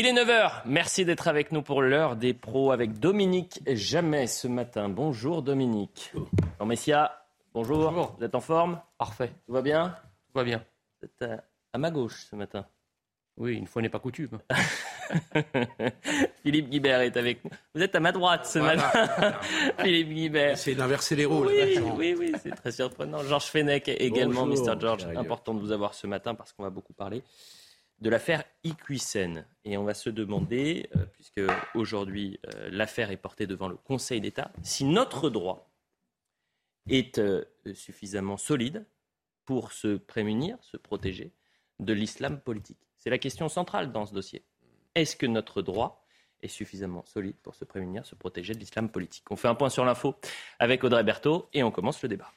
Il est 9h. Merci d'être avec nous pour l'heure des pros avec Dominique Jamais ce matin. Bonjour Dominique. Jean Messia, bonjour. Bonjour. Vous êtes en forme? Parfait, Tout va bien? Tout va bien. Vous êtes à, à ma gauche ce matin. Oui, une fois n'est pas coutume. Philippe Guibert est avec nous. Vous êtes à ma droite ce matin. Philippe Guibert. C'est d'inverser les rôles. Oui, oui, oui, c'est très surprenant. Georges Fenech également, Bonjour, Mr. George. Important de vous avoir ce matin parce qu'on va beaucoup parler de l'affaire Iquisen. Et on va se demander, euh, puisque aujourd'hui euh, l'affaire est portée devant le Conseil d'État, si notre droit est euh, suffisamment solide pour se prémunir, se protéger de l'islam politique. C'est la question centrale dans ce dossier. Est-ce que notre droit est suffisamment solide pour se prémunir, se protéger de l'islam politique? On fait un point sur l'info avec Audrey Berthaud et on commence le débat.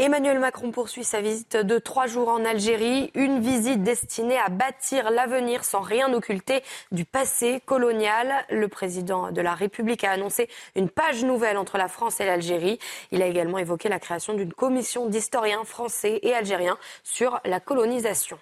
Emmanuel Macron poursuit sa visite de trois jours en Algérie, une visite destinée à bâtir l'avenir sans rien occulter du passé colonial. Le président de la République a annoncé une page nouvelle entre la France et l'Algérie. Il a également évoqué la création d'une commission d'historiens français et algériens sur la colonisation.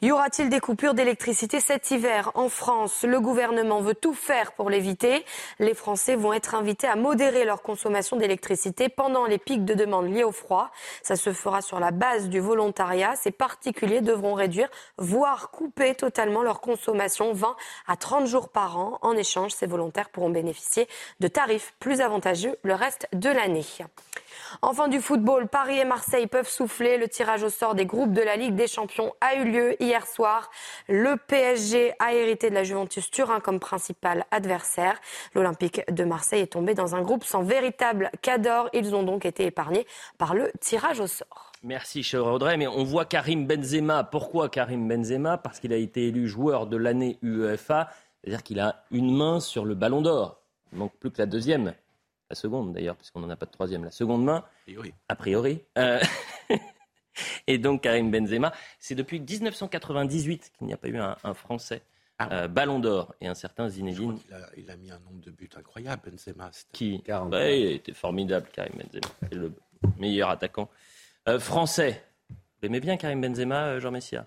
Y aura-t-il des coupures d'électricité cet hiver en France? Le gouvernement veut tout faire pour l'éviter. Les Français vont être invités à modérer leur consommation d'électricité pendant les pics de demande liés au froid. Ça se fera sur la base du volontariat. Ces particuliers devront réduire, voire couper totalement leur consommation 20 à 30 jours par an. En échange, ces volontaires pourront bénéficier de tarifs plus avantageux le reste de l'année. Enfin du football, Paris et Marseille peuvent souffler. Le tirage au sort des groupes de la Ligue des Champions a eu lieu soir. Le PSG a hérité de la Juventus Turin comme principal adversaire. L'Olympique de Marseille est tombé dans un groupe sans véritable cador. Ils ont donc été épargnés par le tirage au sort. Merci, cher Audrey. Mais on voit Karim Benzema. Pourquoi Karim Benzema? Parce qu'il a été élu joueur de l'année UEFA. C'est-à-dire qu'il a une main sur le ballon d'or. Il manque plus que la deuxième. La seconde, d'ailleurs, puisqu'on n'en a pas de troisième. La seconde main, Oui. a priori. Euh, Et donc, Karim Benzema, c'est depuis 1998 qu'il n'y a pas eu un, un Français Ah. euh, ballon d'or. Et un certain Zinedine a, il a mis un nombre de buts incroyable, Benzema. Qui. 40. Ouais, il était formidable, Karim Benzema. C'est le meilleur attaquant euh, français. Vous aimez bien Karim Benzema, euh, Jean Messia?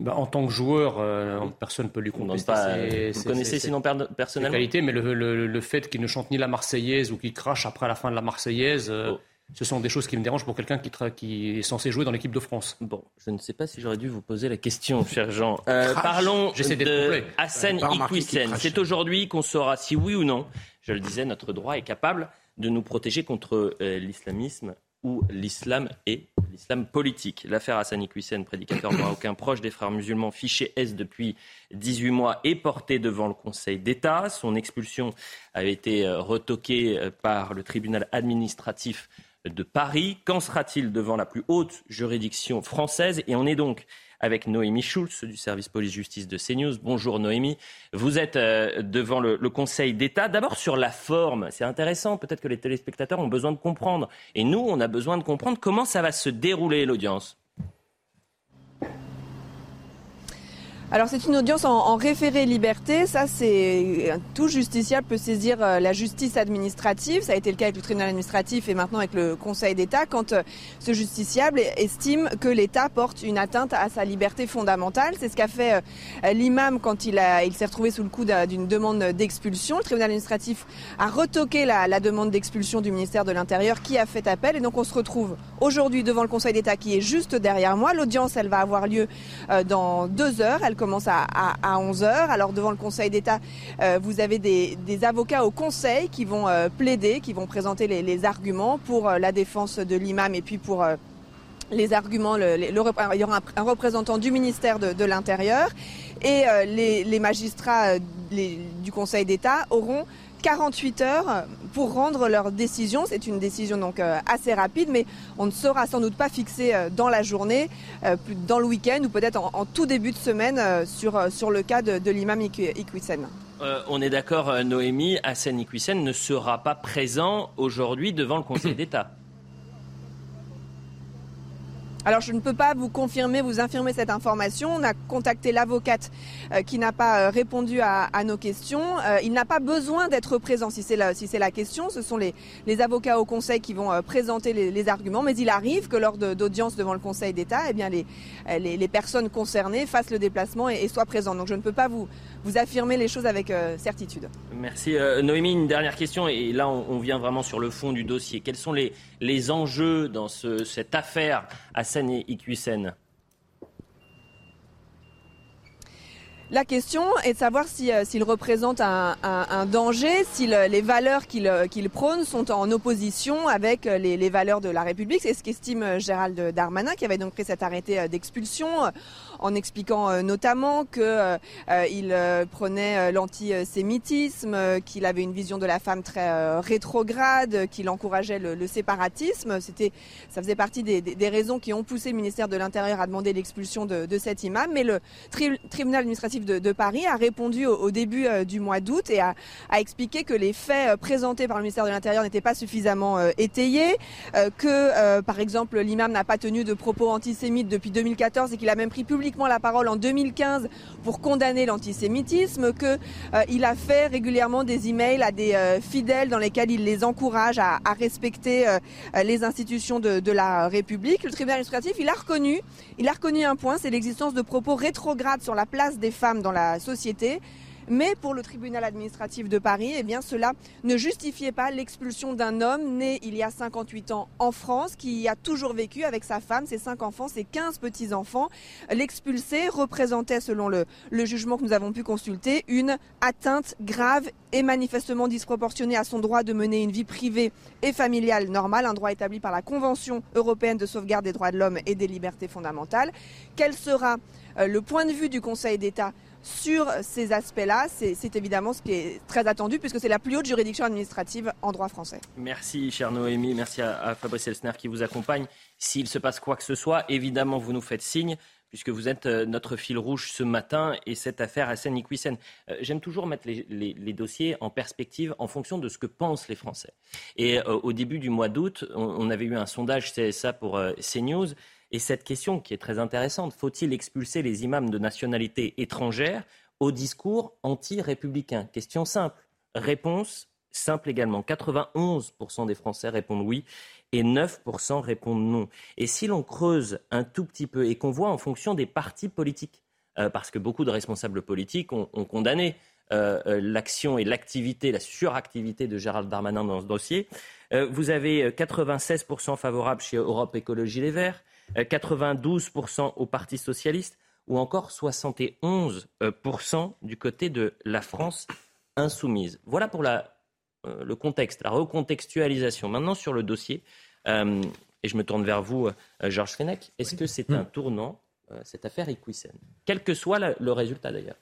Bah, en tant que joueur, euh, personne ne peut lui contester pas, ses- Vous ses- connaissez ses- sinon personnellement? qualités, mais le, le- le fait qu'il ne chante ni la Marseillaise ou qu'il crache après la fin de la Marseillaise, euh, Oh. Ce sont des choses qui me dérangent pour quelqu'un qui, est censé jouer dans l'équipe de France. Bon, je ne sais pas si j'aurais dû vous poser la question, cher Jean. Euh, parlons de. Hassan crache. C'est aujourd'hui qu'on saura si oui ou non, je le disais, notre droit est capable de nous protéger contre euh, l'islamisme ou l'islam et l'islam politique. L'affaire Hassan Iquisen, prédicateur marocain proche des frères musulmans, fiché S depuis 18 mois, est porté devant le Conseil d'État. Son expulsion avait été euh, retoquée par le tribunal administratif de Paris. Qu'en sera-t-il devant la plus haute juridiction française? Et on est donc avec Noémie Schulz du service police-justice de CNews. Bonjour Noémie. Vous êtes euh, devant le, le Conseil d'État. D'abord sur la forme, c'est intéressant. Peut-être que les téléspectateurs ont besoin de comprendre. Et nous, on a besoin de comprendre comment ça va se dérouler l'audience. Alors c'est une audience en, en référé liberté, ça c'est tout justiciable peut saisir euh, la justice administrative, ça a été le cas avec le tribunal administratif et maintenant avec le Conseil d'État quand euh, ce justiciable estime que l'État porte une atteinte à sa liberté fondamentale. C'est ce qu'a fait euh, l'imam quand il, a, il s'est retrouvé sous le coup d'un- d'une demande d'expulsion. Le tribunal administratif a retoqué la, la demande d'expulsion du ministère de l'Intérieur qui a fait appel et donc on se retrouve aujourd'hui devant le Conseil d'État qui est juste derrière moi. L'audience elle va avoir lieu dans deux heures. Commence à, à, à 11 heures. Alors devant le Conseil d'État, euh, vous avez des, avocats au Conseil qui vont euh, plaider, qui vont présenter les, arguments pour euh, la défense de l'imam et puis pour les arguments. Il y aura un, représentant du ministère de, l'Intérieur et les, magistrats du Conseil d'État auront 48 heures pour rendre leur décision. C'est une décision donc assez rapide, mais on ne sera sans doute pas fixé dans la journée, dans le week-end ou peut-être en, tout début de semaine sur, le cas de, l'imam Iqwisen. on est d'accord, Noémie, Hassan Iqwisen ne sera pas présent aujourd'hui devant le Conseil d'État. Alors je ne peux pas vous confirmer, vous infirmer cette information. On a contacté l'avocate euh, qui n'a pas euh, répondu à, nos questions. Euh, il n'a pas besoin d'être présent si c'est la, question. Ce sont les, avocats au Conseil qui vont présenter les, arguments. Mais il arrive que lors d'audience devant le Conseil d'État, eh bien les, les, personnes concernées fassent le déplacement et, et, soient présentes. Donc je ne peux pas vous, vous affirmer les choses avec certitude. Merci. Noémie, une dernière question. Et là, on, vient vraiment sur le fond du dossier. Quels sont les, les enjeux dans ce, cette affaire à et Iquisen La question est de savoir s'il si, euh, représente un, danger, si les valeurs qu'il prône sont en opposition avec euh, les, les valeurs de la République. C'est ce qu'estime euh, Gérald Darmanin, qui avait donc pris cet arrêté d'expulsion en expliquant euh, notamment qu'il euh, euh, prenait l'antisémitisme, qu'il avait une vision de la femme très rétrograde, qu'il encourageait le, séparatisme. C'était, ça faisait partie des, raisons qui ont poussé le ministère de l'Intérieur à demander l'expulsion de, cet imam. Mais le tribunal administratif de, Paris a répondu au, début du mois d'août et a, expliqué que les faits présentés par le ministère de l'Intérieur n'étaient pas suffisamment étayés, que par exemple l'imam n'a pas tenu de propos antisémites depuis 2014 et qu'il a même pris la parole en 2015 pour condamner l'antisémitisme, qu'il euh, a fait régulièrement des emails à des euh, fidèles dans lesquels il les encourage à, respecter euh, les institutions de, la République. Le tribunal administratif, il il a reconnu un point, c'est l'existence de propos rétrogrades sur la place des femmes dans la société. Mais pour le tribunal administratif de Paris, eh bien, cela ne justifiait pas l'expulsion d'un homme né il y a 58 ans en France, qui a toujours vécu avec sa femme, ses cinq enfants, ses 15 petits-enfants. L'expulsé représentait, selon le, le jugement que nous avons pu consulter, une atteinte grave et manifestement disproportionnée à son droit de mener une vie privée et familiale normale, un droit établi par la Convention européenne de sauvegarde des droits de l'homme et des libertés fondamentales. Quel sera euh, le point de vue du Conseil d'État sur ces aspects-là, c'est évidemment ce qui est très attendu puisque c'est la plus haute juridiction administrative en droit français. Merci, cher Noémie. Merci à, Fabrice Elsner qui vous accompagne. S'il se passe quoi que ce soit, évidemment, vous nous faites signe puisque vous êtes euh, notre fil rouge ce matin et cette affaire à seine euh, J'aime toujours mettre les, dossiers en perspective en fonction de ce que pensent les Français. Et euh, au début du mois d'août, on, avait eu un sondage CSA pour CNews et cette question qui est très intéressante, faut-il expulser les imams de nationalité étrangère au discours anti-républicain? Question simple. Réponse simple également. 91% des Français répondent oui et 9% répondent non. Et si l'on creuse un tout petit peu et qu'on voit en fonction des partis politiques, euh, parce que beaucoup de responsables politiques ont, condamné euh, euh, l'action et l'activité, la suractivité de Gérald Darmanin dans ce dossier, vous avez 96% favorables chez Europe Écologie Les Verts, 92% euh, au Parti socialiste ou encore 71% du côté de la France insoumise. Voilà pour la, euh, le contexte, la recontextualisation. Maintenant sur le dossier, euh, et je me tourne vers vous, Georges Fenech, est-ce que c'est un tournant, cette affaire Equisen Quel que soit le résultat d'ailleurs.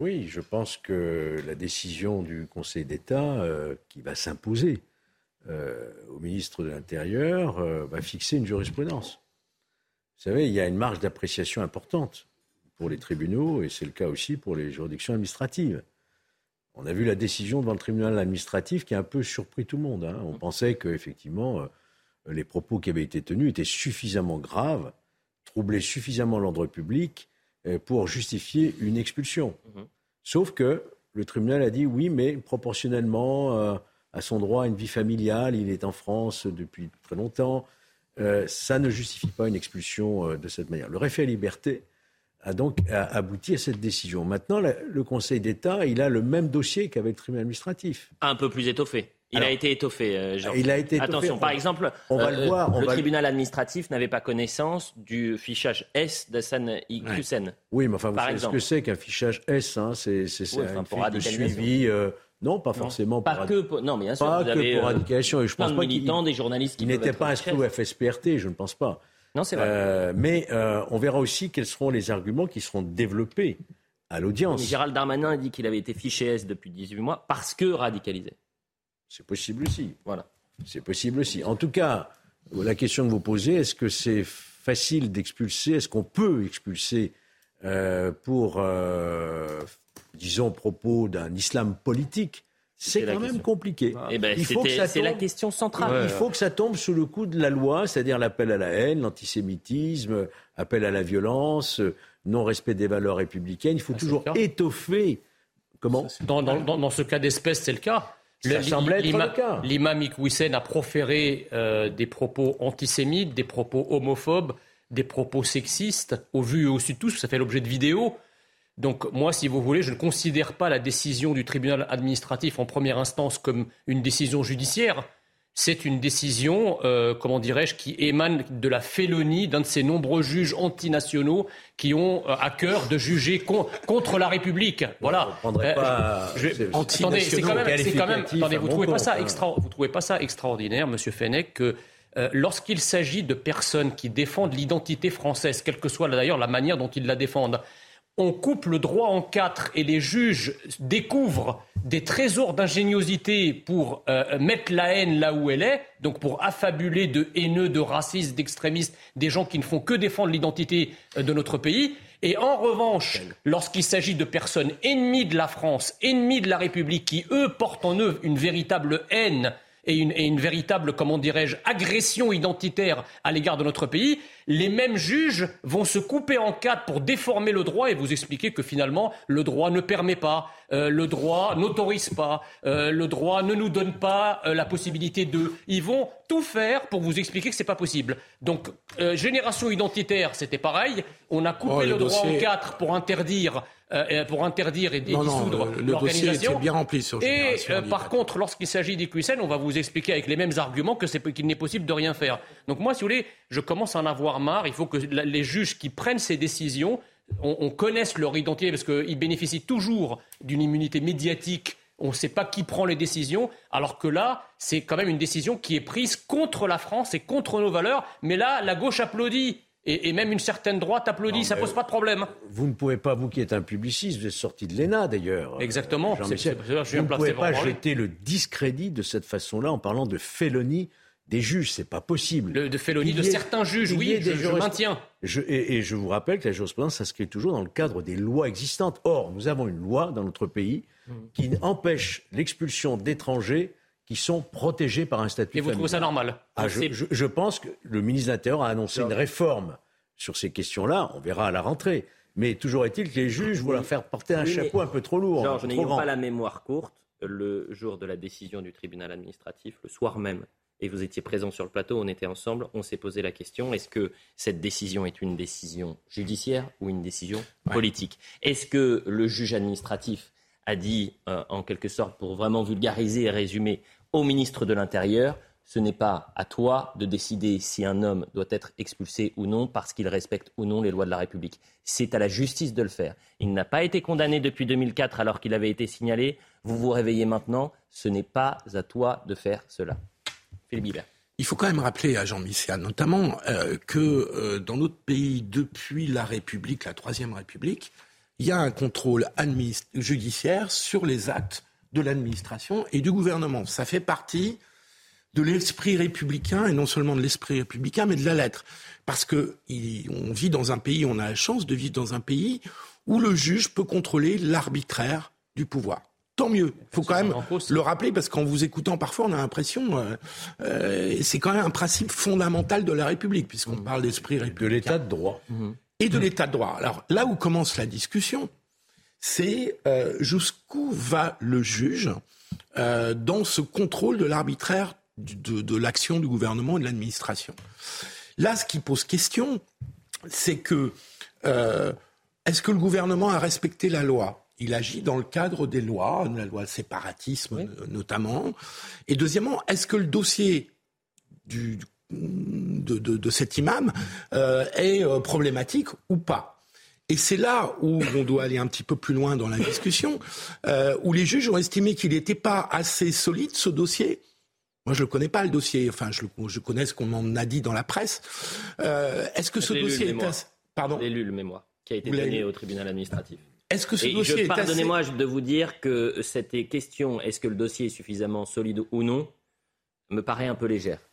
Oui, je pense que la décision du Conseil d'État qui va s'imposer au ministre de l'Intérieur va fixer une jurisprudence. Vous savez, il y a une marge d'appréciation importante pour les tribunaux, et c'est le cas aussi pour les juridictions administratives. On a vu la décision devant le tribunal administratif qui a un peu surpris tout le monde. Hein. On pensait qu'effectivement, euh, les propos qui avaient été tenus étaient suffisamment graves, troublaient suffisamment l'ordre public euh, pour justifier une expulsion. Mhm. Sauf que le tribunal a dit oui, mais proportionnellement euh, à son droit à une vie familiale, il est en France depuis très longtemps, euh, ça ne justifie pas une expulsion euh, de cette manière. Le référé liberté a donc abouti à cette décision. Maintenant, le Conseil d'État, il a le même dossier qu'avec le tribunal administratif. Un peu plus étoffé. Il a été étoffé, euh, Il a été étoffé. Attention, par exemple, on va le, voir, le tribunal administratif n'avait pas connaissance du fichage S d'Hassan Hussein. Oui, mais enfin, vous savez ce que c'est qu'un fichage S hein, C'est un de suivi non, pas forcément. Pas que pour, non, mais bien sûr, pas vous que pour radicalisation. Et je pense pas militants, des journalistes qui pas inscrit au FSPRT, je ne pense pas. Non, c'est vrai. Euh, mais euh, on verra aussi quels seront les arguments qui seront développés à l'audience. Gérald Darmanin a dit qu'il avait été fiché S depuis 18 mois parce que radicalisé. C'est possible aussi. Voilà. C'est possible aussi. En tout cas, la question que vous posez, est-ce que c'est facile d'expulser? Est-ce qu'on peut expulser euh, pour, euh, disons, propos d'un islam politique c'est quand même compliqué. Eh ben, il faut que ça c'est la question centrale. Il faut que ça tombe sous le coup de la loi, c'est-à-dire l'appel à la haine, l'antisémitisme, appel à la violence, non-respect des valeurs républicaines. Il faut ah, toujours étoffer. Comment dans, dans, dans, ce cas d'espèce, c'est le cas. L'imam Iqwisen a proféré euh, des propos antisémites, des propos homophobes, des propos sexistes, au vu et au su de tous, ça fait l'objet de vidéos. Donc moi, si vous voulez, je ne considère pas la décision du tribunal administratif en première instance comme une décision judiciaire. C'est une décision, euh, comment dirais-je, qui émane de la félonie d'un de ces nombreux juges antinationaux qui ont euh, à cœur de juger contre la République. Voilà. Euh, pas... attendez, c'est quand même, attendez, vous trouvez pas ça hein. vous trouvez pas ça extraordinaire, Monsieur Fenech, que lorsqu'il s'agit de personnes qui défendent l'identité française, quelle que soit d'ailleurs la manière dont ils la défendent, on coupe le droit en quatre et les juges découvrent des trésors d'ingéniosité pour euh, mettre la haine là où elle est, donc pour affabuler de haineux, de racistes, d'extrémistes, des gens qui ne font que défendre l'identité euh, de notre pays. Et en revanche, lorsqu'il s'agit de personnes ennemies de la France, ennemies de la République, qui, eux, portent en eux une véritable haine et une, véritable, comment dirais-je, agression identitaire à l'égard de notre pays, les mêmes juges vont se couper en quatre pour déformer le droit et vous expliquer que finalement le droit ne permet pas, euh, le droit n'autorise pas, euh, le droit ne nous donne pas euh, la possibilité de. Ils vont tout faire pour vous expliquer que c'est pas possible. Donc génération identitaire, c'était pareil. On a coupé oh, le, droit en quatre pour interdire euh, pour interdire et, dissoudre l'organisation. bien rempli sur Et euh, par contre, lorsqu'il s'agit des on va vous expliquer avec les mêmes arguments que c'est qu'il n'est possible de rien faire. Donc moi, si vous voulez, je commence à en avoir marre. Il faut que les juges qui prennent ces décisions, on, connaisse leur identité parce qu'ils bénéficient toujours d'une immunité médiatique on ne sait pas qui prend les décisions, alors que là, c'est quand même une décision qui est prise contre la France et contre nos valeurs. Mais là, la gauche applaudit. Et, même une certaine droite applaudit, ça pose pas de problème. Vous ne pouvez pas, vous qui êtes un publiciste, vous êtes sorti de l'ENA d'ailleurs. Exactement. vous ne pouvez pas jeter le discrédit de cette façon-là en parlant de félonie des juges, c'est pas possible. de félonie de certains juges, oui, je, je maintiens. et, je vous rappelle que la jurisprudence s'inscrit toujours dans le cadre des lois existantes. Or, nous avons une loi dans notre pays qui empêche l'expulsion d'étrangers qui sont protégés par un statut. Et vous trouvez ça normal ah, je, pense que le ministre de l'Intérieur a annoncé une réforme sur ces questions-là. On verra à la rentrée. Mais toujours est-il que les juges vont leur faire porter un chapeau un peu trop lourd. Georges, n'ayons pas la mémoire courte. Le jour de la décision du tribunal administratif, le soir même, et vous étiez présent sur le plateau, on était ensemble, on s'est posé la question est-ce que cette décision est une décision judiciaire ou une décision politique? Est-ce que le juge administratif a dit, euh, en quelque sorte, pour vraiment vulgariser et résumer, au ministre de l'Intérieur. Ce n'est pas à toi de décider si un homme doit être expulsé ou non parce qu'il respecte ou non les lois de la République. C'est à la justice de le faire. Il n'a pas été condamné depuis 2004 alors qu'il avait été signalé. Vous vous réveillez maintenant. Ce n'est pas à toi de faire cela. Philippe Il faut quand même rappeler à Jean Missia, notamment, euh, que euh, dans notre pays, depuis la République, la Troisième République, il y a un contrôle judiciaire sur les actes de l'administration et du gouvernement. Ça fait partie de l'esprit républicain, et non seulement de l'esprit républicain, mais de la lettre. Parce que on vit dans un pays, on a la chance de vivre dans un pays où le juge peut contrôler l'arbitraire du pouvoir. Tant mieux. Il faut quand même le rappeler parce qu'en vous écoutant, parfois, on a l'impression, euh, euh, c'est quand même un principe fondamental de la République, puisqu'on mmh. parle d'esprit républicain. De l'état de droit. Et de l'état de droit. Alors là où commence la discussion, c'est euh, jusqu'où va le juge euh, dans ce contrôle de l'arbitraire de, l'action du gouvernement et de l'administration. Là, ce qui pose question, c'est que euh, est-ce que le gouvernement a respecté la loi? Il agit dans le cadre des lois, la loi séparatisme notamment. Et deuxièmement, est-ce que le dossier du, de, de, cet imam est problématique ou pas? Et c'est là où on doit aller un petit peu plus loin dans la discussion, euh, où les juges ont estimé qu'il n'était pas assez solide ce dossier. Moi, je ne connais pas le dossier. Enfin, je, je connais ce qu'on m'en a dit dans la presse. Euh, Est-ce que ce dossier est Pardon J'ai lu le mémoire qui a été donné au tribunal administratif. Est-ce que ce dossier Pardonnez-moi de vous dire que cette question, est-ce que le dossier est suffisamment solide ou non, me paraît un peu légère.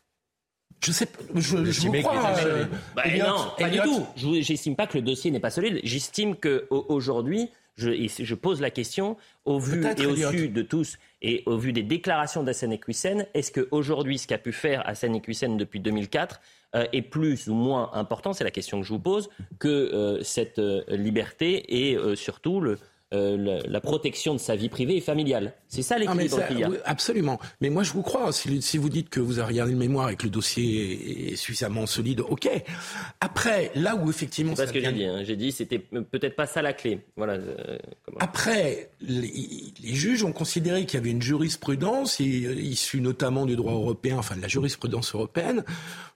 Je sais, je, je vous crois. Euh, bah, non, pas du tout. J'estime pas que le dossier n'est pas solide. J'estime qu'aujourd'hui, je, je pose la question, au vu et au su de tous, et au vu des déclarations d'Assane Equissen, est-ce qu'aujourd'hui, ce qu'a pu faire Hassan Equissen depuis 2004 euh, est plus ou moins important, c'est la question que je vous pose, que euh, cette euh, liberté et surtout le, euh, la, protection de sa vie privée et familiale. C'est ça l'équilibre qu'il y a. absolument. Mais moi, je vous crois. Si, vous dites que vous avez regardé le mémoire et que le dossier est suffisamment solide, ok. Après, là où effectivement... C'est pas ce que j'ai dit. Hein. J'ai dit c'était peut-être pas ça la clé. Voilà. Euh, Après, les, juges ont considéré qu'il y avait une jurisprudence issue notamment du droit européen, enfin de la jurisprudence européenne,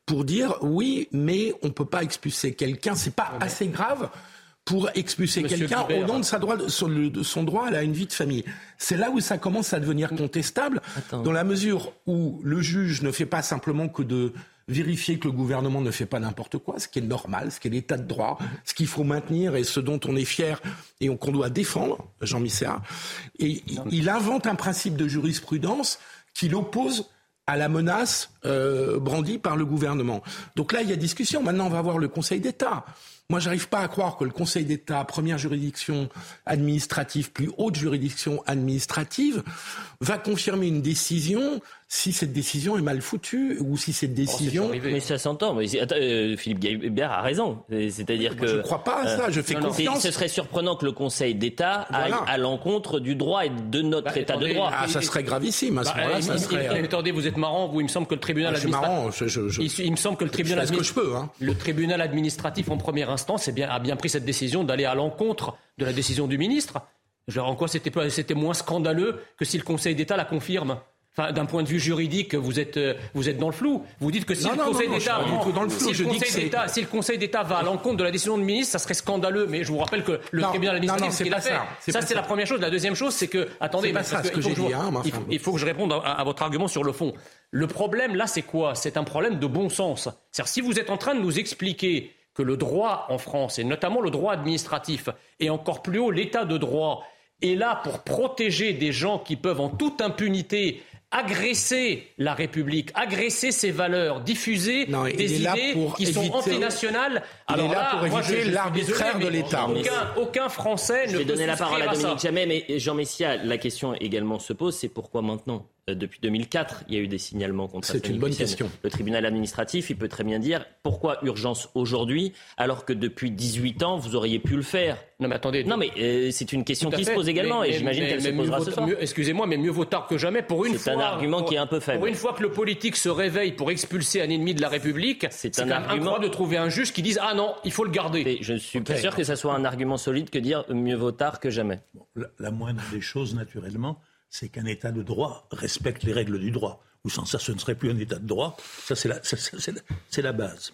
pour dire oui, mais on peut pas expulser quelqu'un. C'est pas assez grave pour expulser quelqu'un au nom de, sa droit, de son droit à une vie de famille. C'est là où ça commence à devenir contestable, dans la mesure où le juge ne fait pas simplement que de vérifier que le gouvernement ne fait pas n'importe quoi, ce qui est normal, ce qui est l'état de droit, ce qu'il faut maintenir et ce dont on est fier et qu'on doit défendre, Jean Misséa. Et il invente un principe de jurisprudence qui l'oppose à la menace euh, brandie par le gouvernement. Donc là, il y a discussion. Maintenant, on va voir le Conseil d'État. Moi, j'arrive pas à croire que le Conseil d'État, première juridiction administrative, plus haute juridiction administrative, va confirmer une décision si cette décision est mal foutue ou si cette oh, décision. mais ça s'entend. Mais euh, Philippe Gaillard a raison. C'est-à-dire que. Je ne crois pas à ça. je fais confiance. ce serait surprenant que le Conseil d'État aille à l'encontre du droit et de notre bah, État de droit. Ah, ça serait gravissime. À ce bah, moment-là, serait. Euh, attendez, vous êtes marrant. Vous, il me semble que le tribunal administratif. marrant. Il, me semble que le tribunal. Ce que je peux. Hein. Le tribunal administratif en première instance bien, a bien pris cette décision d'aller à l'encontre de la décision du ministre. Genre, en quoi c'était moins scandaleux que si le Conseil d'État la confirme? Enfin, d'un point de vue juridique, vous êtes, euh, vous êtes dans le flou. Vous dites que si le Conseil d'État, si, va à l'encontre de la décision du ministre, ça serait scandaleux. Mais je vous rappelle que le tribunal administratif, ce qu'il a fait, ça, c'est la première chose. La deuxième chose, c'est que, attendez, parce que, il, faut que hein, il, faut, que je réponde à, votre argument sur le fond. Le problème là, c'est quoi? C'est un problème de bon sens. C'est-à-dire, si vous êtes en train de nous expliquer que le droit en France, et notamment le droit administratif, et encore plus haut l'état de droit, est là pour protéger des gens qui peuvent en toute impunité agresser la République, agresser ses valeurs, diffuser des idées qui sont antinationales. Il Alors est là, pour éviter l'arbitraire de l'État. Aucun, Français ne peut donner la parole à Dominique Jamais, mais Jean Messia, la question également se pose, c'est pourquoi maintenant? Depuis 2004, il y a eu des signalements contre C'est une bonne question. Le tribunal administratif, il peut très bien dire pourquoi urgence aujourd'hui, alors que depuis 18 ans, vous auriez pu le faire? Non, mais attendez. Non, mais euh, c'est une question qui se pose également, et j'imagine qu'elle se posera ce soir. Excusez-moi, mais mieux vaut tard que jamais. Pour une fois, un argument qui est un peu faible. Pour une fois que le politique se réveille pour expulser un ennemi de la République, c'est un argument de trouver un juge qui dise ah non, il faut le garder. je ne suis pas sûr que ça soit un argument solide que dire mieux vaut tard que jamais. la moindre des choses, naturellement c'est qu'un État de droit respecte les règles du droit. Ou sans ça, ce ne serait plus un État de droit. Ça, c'est la, la, base.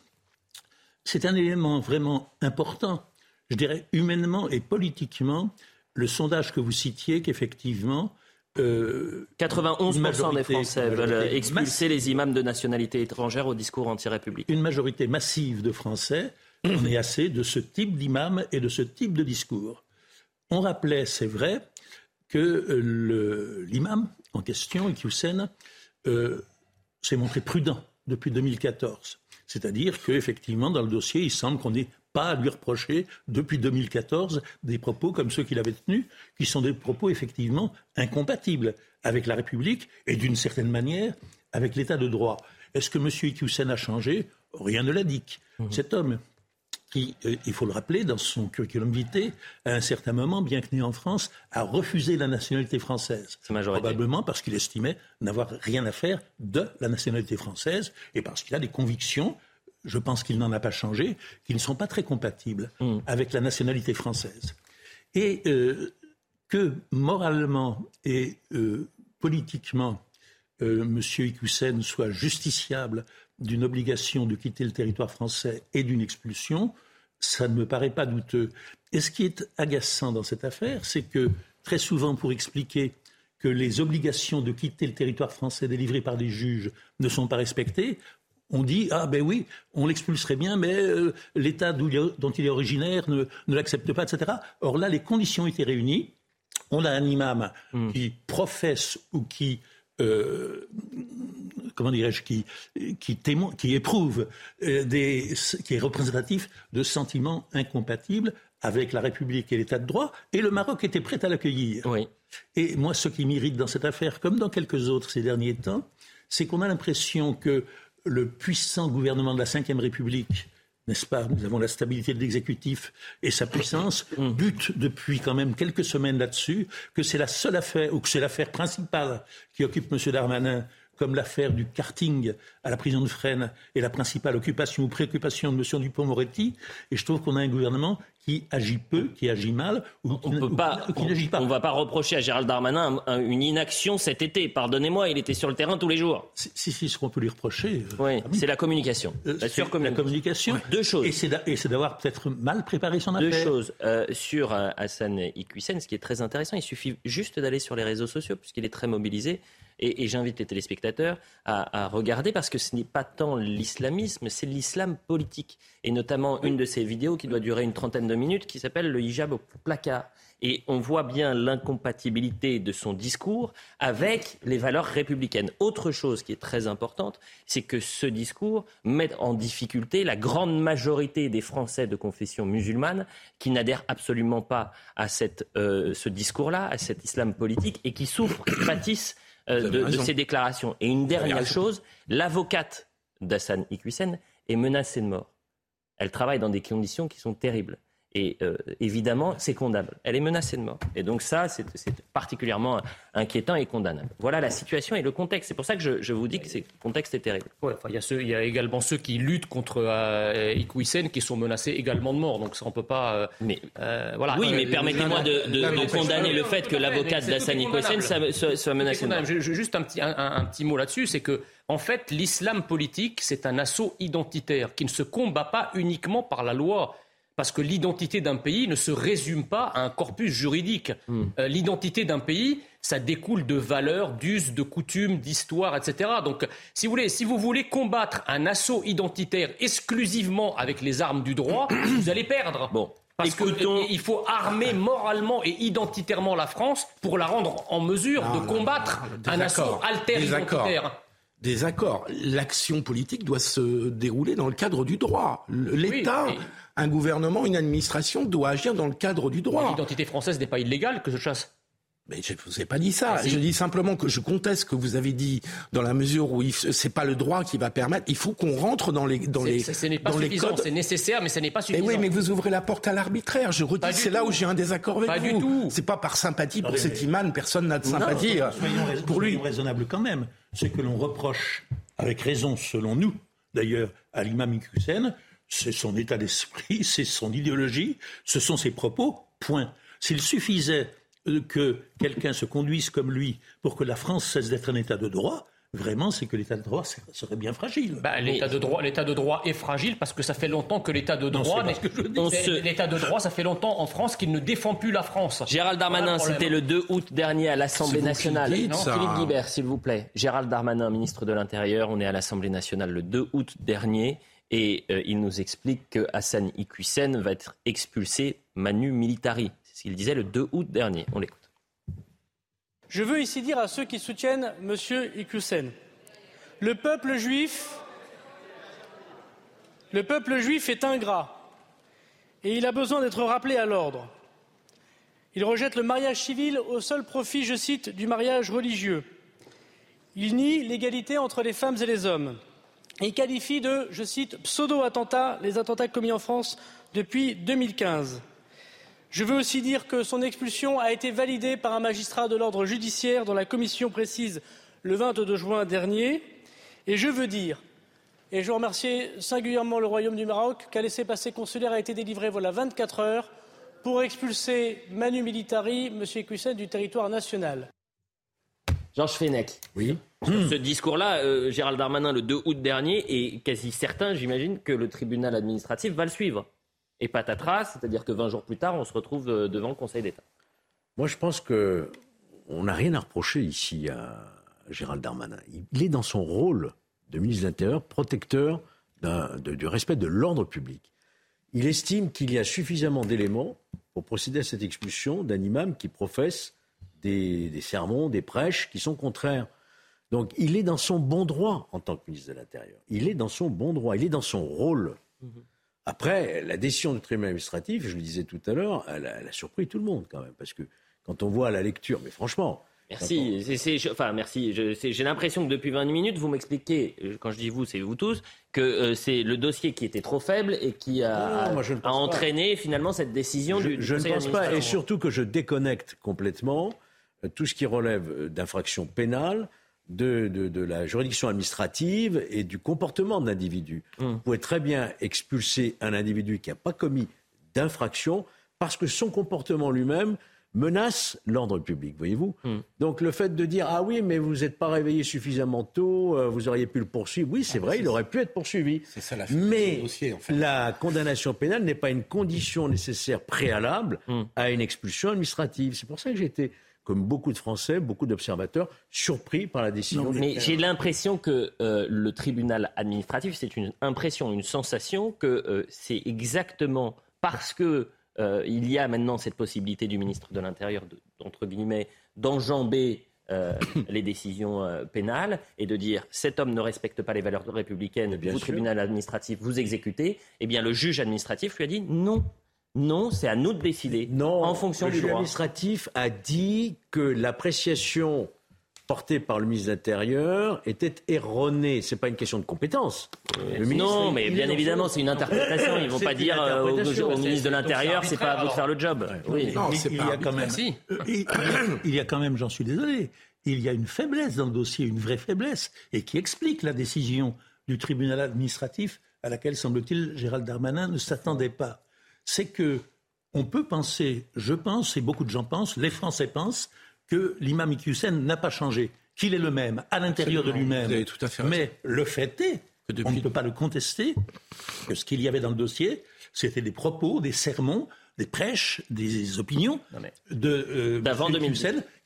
C'est un élément vraiment important, je dirais humainement et politiquement. Le sondage que vous citiez, qu'effectivement, 91% euh, des Français veulent expulser les imams de nationalité étrangère au discours anti-république. Une majorité massive de Français en est assez de ce type d'imam et de ce type de discours. On rappelait, c'est vrai, que euh, l'imam en question, Iqiyoussen, euh, s'est montré prudent depuis 2014. C'est-à-dire qu'effectivement, dans le dossier, il semble qu'on n'ait pas à lui reprocher, depuis 2014, des propos comme ceux qu'il avait tenus, qui sont des propos effectivement incompatibles avec la République et d'une certaine manière avec l'État de droit. Est-ce que M. Iqiyoussen a changé? Rien ne l'indique. Mmh. Cet homme qui, euh, il faut le rappeler, dans son curriculum vitae, à un certain moment, bien que né en France, a refusé la nationalité française. Probablement parce qu'il estimait n'avoir rien à faire de la nationalité française et parce qu'il a des convictions, je pense qu'il n'en a pas changé, qui ne sont pas très compatibles mm. avec la nationalité française. Et euh, que moralement et euh, politiquement, M. Iqiyoussen soit justiciable d'une obligation de quitter le territoire français et d'une expulsion, ça ne me paraît pas douteux. Et ce qui est agaçant dans cette affaire, c'est que très souvent, pour expliquer que les obligations de quitter le territoire français délivrées par des juges ne sont pas respectées, on dit ah ben oui, on l'expulserait bien, mais euh, l'État dont il est originaire ne, l'accepte pas, etc. Or là, les conditions étaient réunies. On a un imam hmm. qui professe ou qui euh, comment dirais-je, qui, qui, qui éprouve euh, des, qui est représentatif de sentiments incompatibles avec la République et l'État de droit, et le Maroc était prêt à l'accueillir. Oui. Et moi, ce qui m'irrite dans cette affaire, comme dans quelques autres ces derniers temps, c'est qu'on a l'impression que le puissant gouvernement de la Ve République, n'est-ce pas Nous avons la stabilité de l'exécutif et sa puissance, mm. bute depuis quand même quelques semaines là-dessus, que c'est la seule affaire, ou que c'est l'affaire principale qui occupe M. Darmanin comme l'affaire du karting à la prison de Fresnes est la principale occupation ou préoccupation de M. Dupont-Moretti. Et je trouve qu'on a un gouvernement qui agit peu, qui agit mal, ou qui, on pas, n'agit pas. On ne va pas reprocher à Gérald Darmanin une inaction cet été. Pardonnez-moi, il était sur le terrain tous les jours. Si, si, ce qu'on peut lui reprocher. Euh, oui, c'est la communication. Euh, la, communication. Deux choses. Et c'est d'avoir peut-être mal préparé son affaire. Deux choses. Euh, sur Hassan Iqwisen, ce qui est très intéressant, il suffit juste d'aller sur les réseaux sociaux, puisqu'il est très mobilisé. Et, j'invite les téléspectateurs à, regarder parce que ce n'est pas tant l'islamisme, c'est l'islam politique. Et notamment une de ces vidéos qui doit durer une trentaine de minutes qui s'appelle Le hijab au placard. Et on voit bien l'incompatibilité de son discours avec les valeurs républicaines. Autre chose qui est très importante, c'est que ce discours met en difficulté la grande majorité des Français de confession musulmane qui n'adhèrent absolument pas à cette, euh, ce discours-là, à cet islam politique, et qui souffrent, qui pâtissent euh, de, ces déclarations. Et une dernière chose, l'avocate d'Hassan Iqwisen est menacée de mort. Elle travaille dans des conditions qui sont terribles. Et euh, évidemment, c'est condamnable. Elle est menacée de mort. Et donc ça, c'est particulièrement inquiétant et condamnable. Voilà la situation et le contexte. C'est pour ça que je, vous dis que le contexte est terrible. il, y a il, y a également ceux qui luttent contre euh, qui sont menacés également de mort. Donc ça, on peut pas. Euh, mais, voilà. Oui, mais permettez-moi de, condamner le fait que l'avocate d'Hassan Iqwisen soit, menacée de mort. Juste un petit, un petit mot là-dessus, c'est que en fait, l'islam politique, c'est un assaut identitaire qui ne se combat pas uniquement par la loi parce que l'identité d'un pays ne se résume pas à un corpus juridique. Hmm. Euh, l'identité d'un pays, ça découle de valeurs, d'us, de coutumes, d'histoire, etc. Donc, si vous, voulez, si vous voulez combattre un assaut identitaire exclusivement avec les armes du droit, vous allez perdre. Bon. Parce qu'il faut armer moralement et identitairement la France pour la rendre en mesure de combattre un assaut alter identitaire des accords. L'action politique doit se dérouler dans le cadre du droit. L'État, un gouvernement, une administration doit agir dans le cadre du droit. L'identité française n'est pas illégale que je chasse. Mais je ne vous ai pas dit ça. Ah, je dis simplement que je conteste ce que vous avez dit dans la mesure où c'est pas le droit qui va permettre. Il faut qu'on rentre dans les dans les ce n'est pas suffisant. C'est nécessaire, mais ce n'est pas suffisant. Mais oui, mais vous ouvrez la porte à l'arbitraire. Je redis, c'est là où j'ai un désaccord avec pas vous. Du tout. C'est pas par sympathie pour cet imam. Personne n'a de sympathie euh, pour lui. raisonnable quand même. Ce que l'on reproche, avec raison selon nous, d'ailleurs, à l'imam Hussein, c'est son état d'esprit, c'est son idéologie, ce sont ses propos. Point. S'il suffisait que quelqu'un se conduise comme lui pour que la France cesse d'être un État de droit, vraiment, c'est que l'État de droit serait bien fragile. Bah, L'État de droit, l'État de droit est fragile parce que ça fait longtemps que l'État de droit, l'État de droit, ça fait longtemps en France qu'il ne défend plus la France. Gérald Darmanin, c'était le 2 août dernier à l'Assemblée nationale. Philippe Guibert, s'il vous plaît. Gérald Darmanin, ministre de l'Intérieur, on est à l'Assemblée nationale le 2 août dernier. Et euh, il nous explique que Hassan Iqwisen va être expulsé manu militari ce qu'il disait le 2 août dernier. On l'écoute. Je veux ici dire à ceux qui soutiennent M. Ikusen, le peuple juif, le peuple juif est ingrat et il a besoin d'être rappelé à l'ordre. Il rejette le mariage civil au seul profit, je cite, du mariage religieux. Il nie l'égalité entre les femmes et les hommes. Et il qualifie de, je cite, pseudo-attentats les attentats commis en France depuis 2015. Je veux aussi dire que son expulsion a été validée par un magistrat de l'ordre judiciaire dont la commission précise le 22 juin dernier. Et je veux dire, et je remercie singulièrement le Royaume du Maroc, qu'un laissez-passer consulaire a été délivré voilà 24 heures pour expulser Manu Militari, M. Ecussen, du territoire national. Georges Fenech. Oui. Ce discours-là, euh, Gérald Darmanin, le 2 août dernier, est quasi certain, j'imagine, que le tribunal administratif va le suivre et patatras, c'est-à-dire que 20 jours plus tard, on se retrouve euh, devant le Conseil d'État. Moi, je pense qu'on n'a rien à reprocher ici à Gérald Darmanin. Il est dans son rôle de ministre de l'Intérieur protecteur du respect de l'ordre public. Il estime qu'il y a suffisamment d'éléments pour procéder à cette expulsion d'un imam qui professe des, sermons, des prêches qui sont contraires. Donc il est dans son bon droit en tant que ministre de l'Intérieur. Il est dans son bon droit, il est dans son rôle. Après, la décision du tribunal administratif, je le disais tout à l'heure, elle, a surpris tout le monde quand même. Parce que quand on voit la lecture, mais franchement, Merci. enfin, merci. J'ai l'impression que depuis 20 minutes, vous m'expliquez, euh, quand je dis vous, c'est vous tous, que euh, c'est le dossier qui était trop faible et qui a, entraîné finalement cette décision je, du, Je ne pense pas, et surtout que je déconnecte complètement euh, tout ce qui relève d'infractions pénales. De, de, la juridiction administrative et du comportement de l'individu. Hum. Vous pouvez très bien expulser un individu qui n'a pas commis d'infraction parce que son comportement lui-même menace l'ordre public, voyez-vous. Hmm. Donc le fait de dire ah oui, mais vous n'êtes pas réveillé suffisamment tôt, euh, vous auriez pu le poursuivre. Oui, c'est ah, vrai, il aurait pu être poursuivi. Ça, la mais dossier, en fait. la condamnation pénale n'est pas une condition nécessaire préalable hmm. à une expulsion administrative. C'est pour ça que j'ai été comme beaucoup de Français, beaucoup d'observateurs, surpris par la décision. mais j'ai l'impression que euh, le tribunal administratif, c'est une impression, une sensation que euh, c'est exactement parce que euh, il y a maintenant cette possibilité du ministre de l'Intérieur, entre guillemets, d'enjamber euh, les décisions euh, pénales et de dire cet homme ne respecte pas les valeurs républicaines, du tribunal administratif, vous exécutez, eh bien le juge administratif lui a dit non. Non, c'est à nous de décider non, en fonction du droit. Le juge administratif a dit que l'appréciation porté par le ministre de l'Intérieur était erroné. Ce n'est pas une question de compétence. non, mais bien évidemment, c'est une interprétation. Ils ne vont pas dire euh, au, ministre de l'Intérieur, c'est pas à vous de faire le job. Oui. Non, il, y a quand même, il y a quand même, j'en suis désolé, il y a une faiblesse dans le dossier, une vraie faiblesse, et qui explique la décision du tribunal administratif à laquelle, semble-t-il, Gérald Darmanin ne s'attendait pas. C'est que on peut penser, je pense, et beaucoup de gens pensent, les Français pensent, que l'imam Iqiyoussen n'a pas changé, qu'il est le même à l'intérieur de lui-même. Mais le fait est, on ne peut pas le contester, que ce qu'il y avait dans le dossier, c'était des propos, des sermons, des prêches, des opinions de euh, d'avant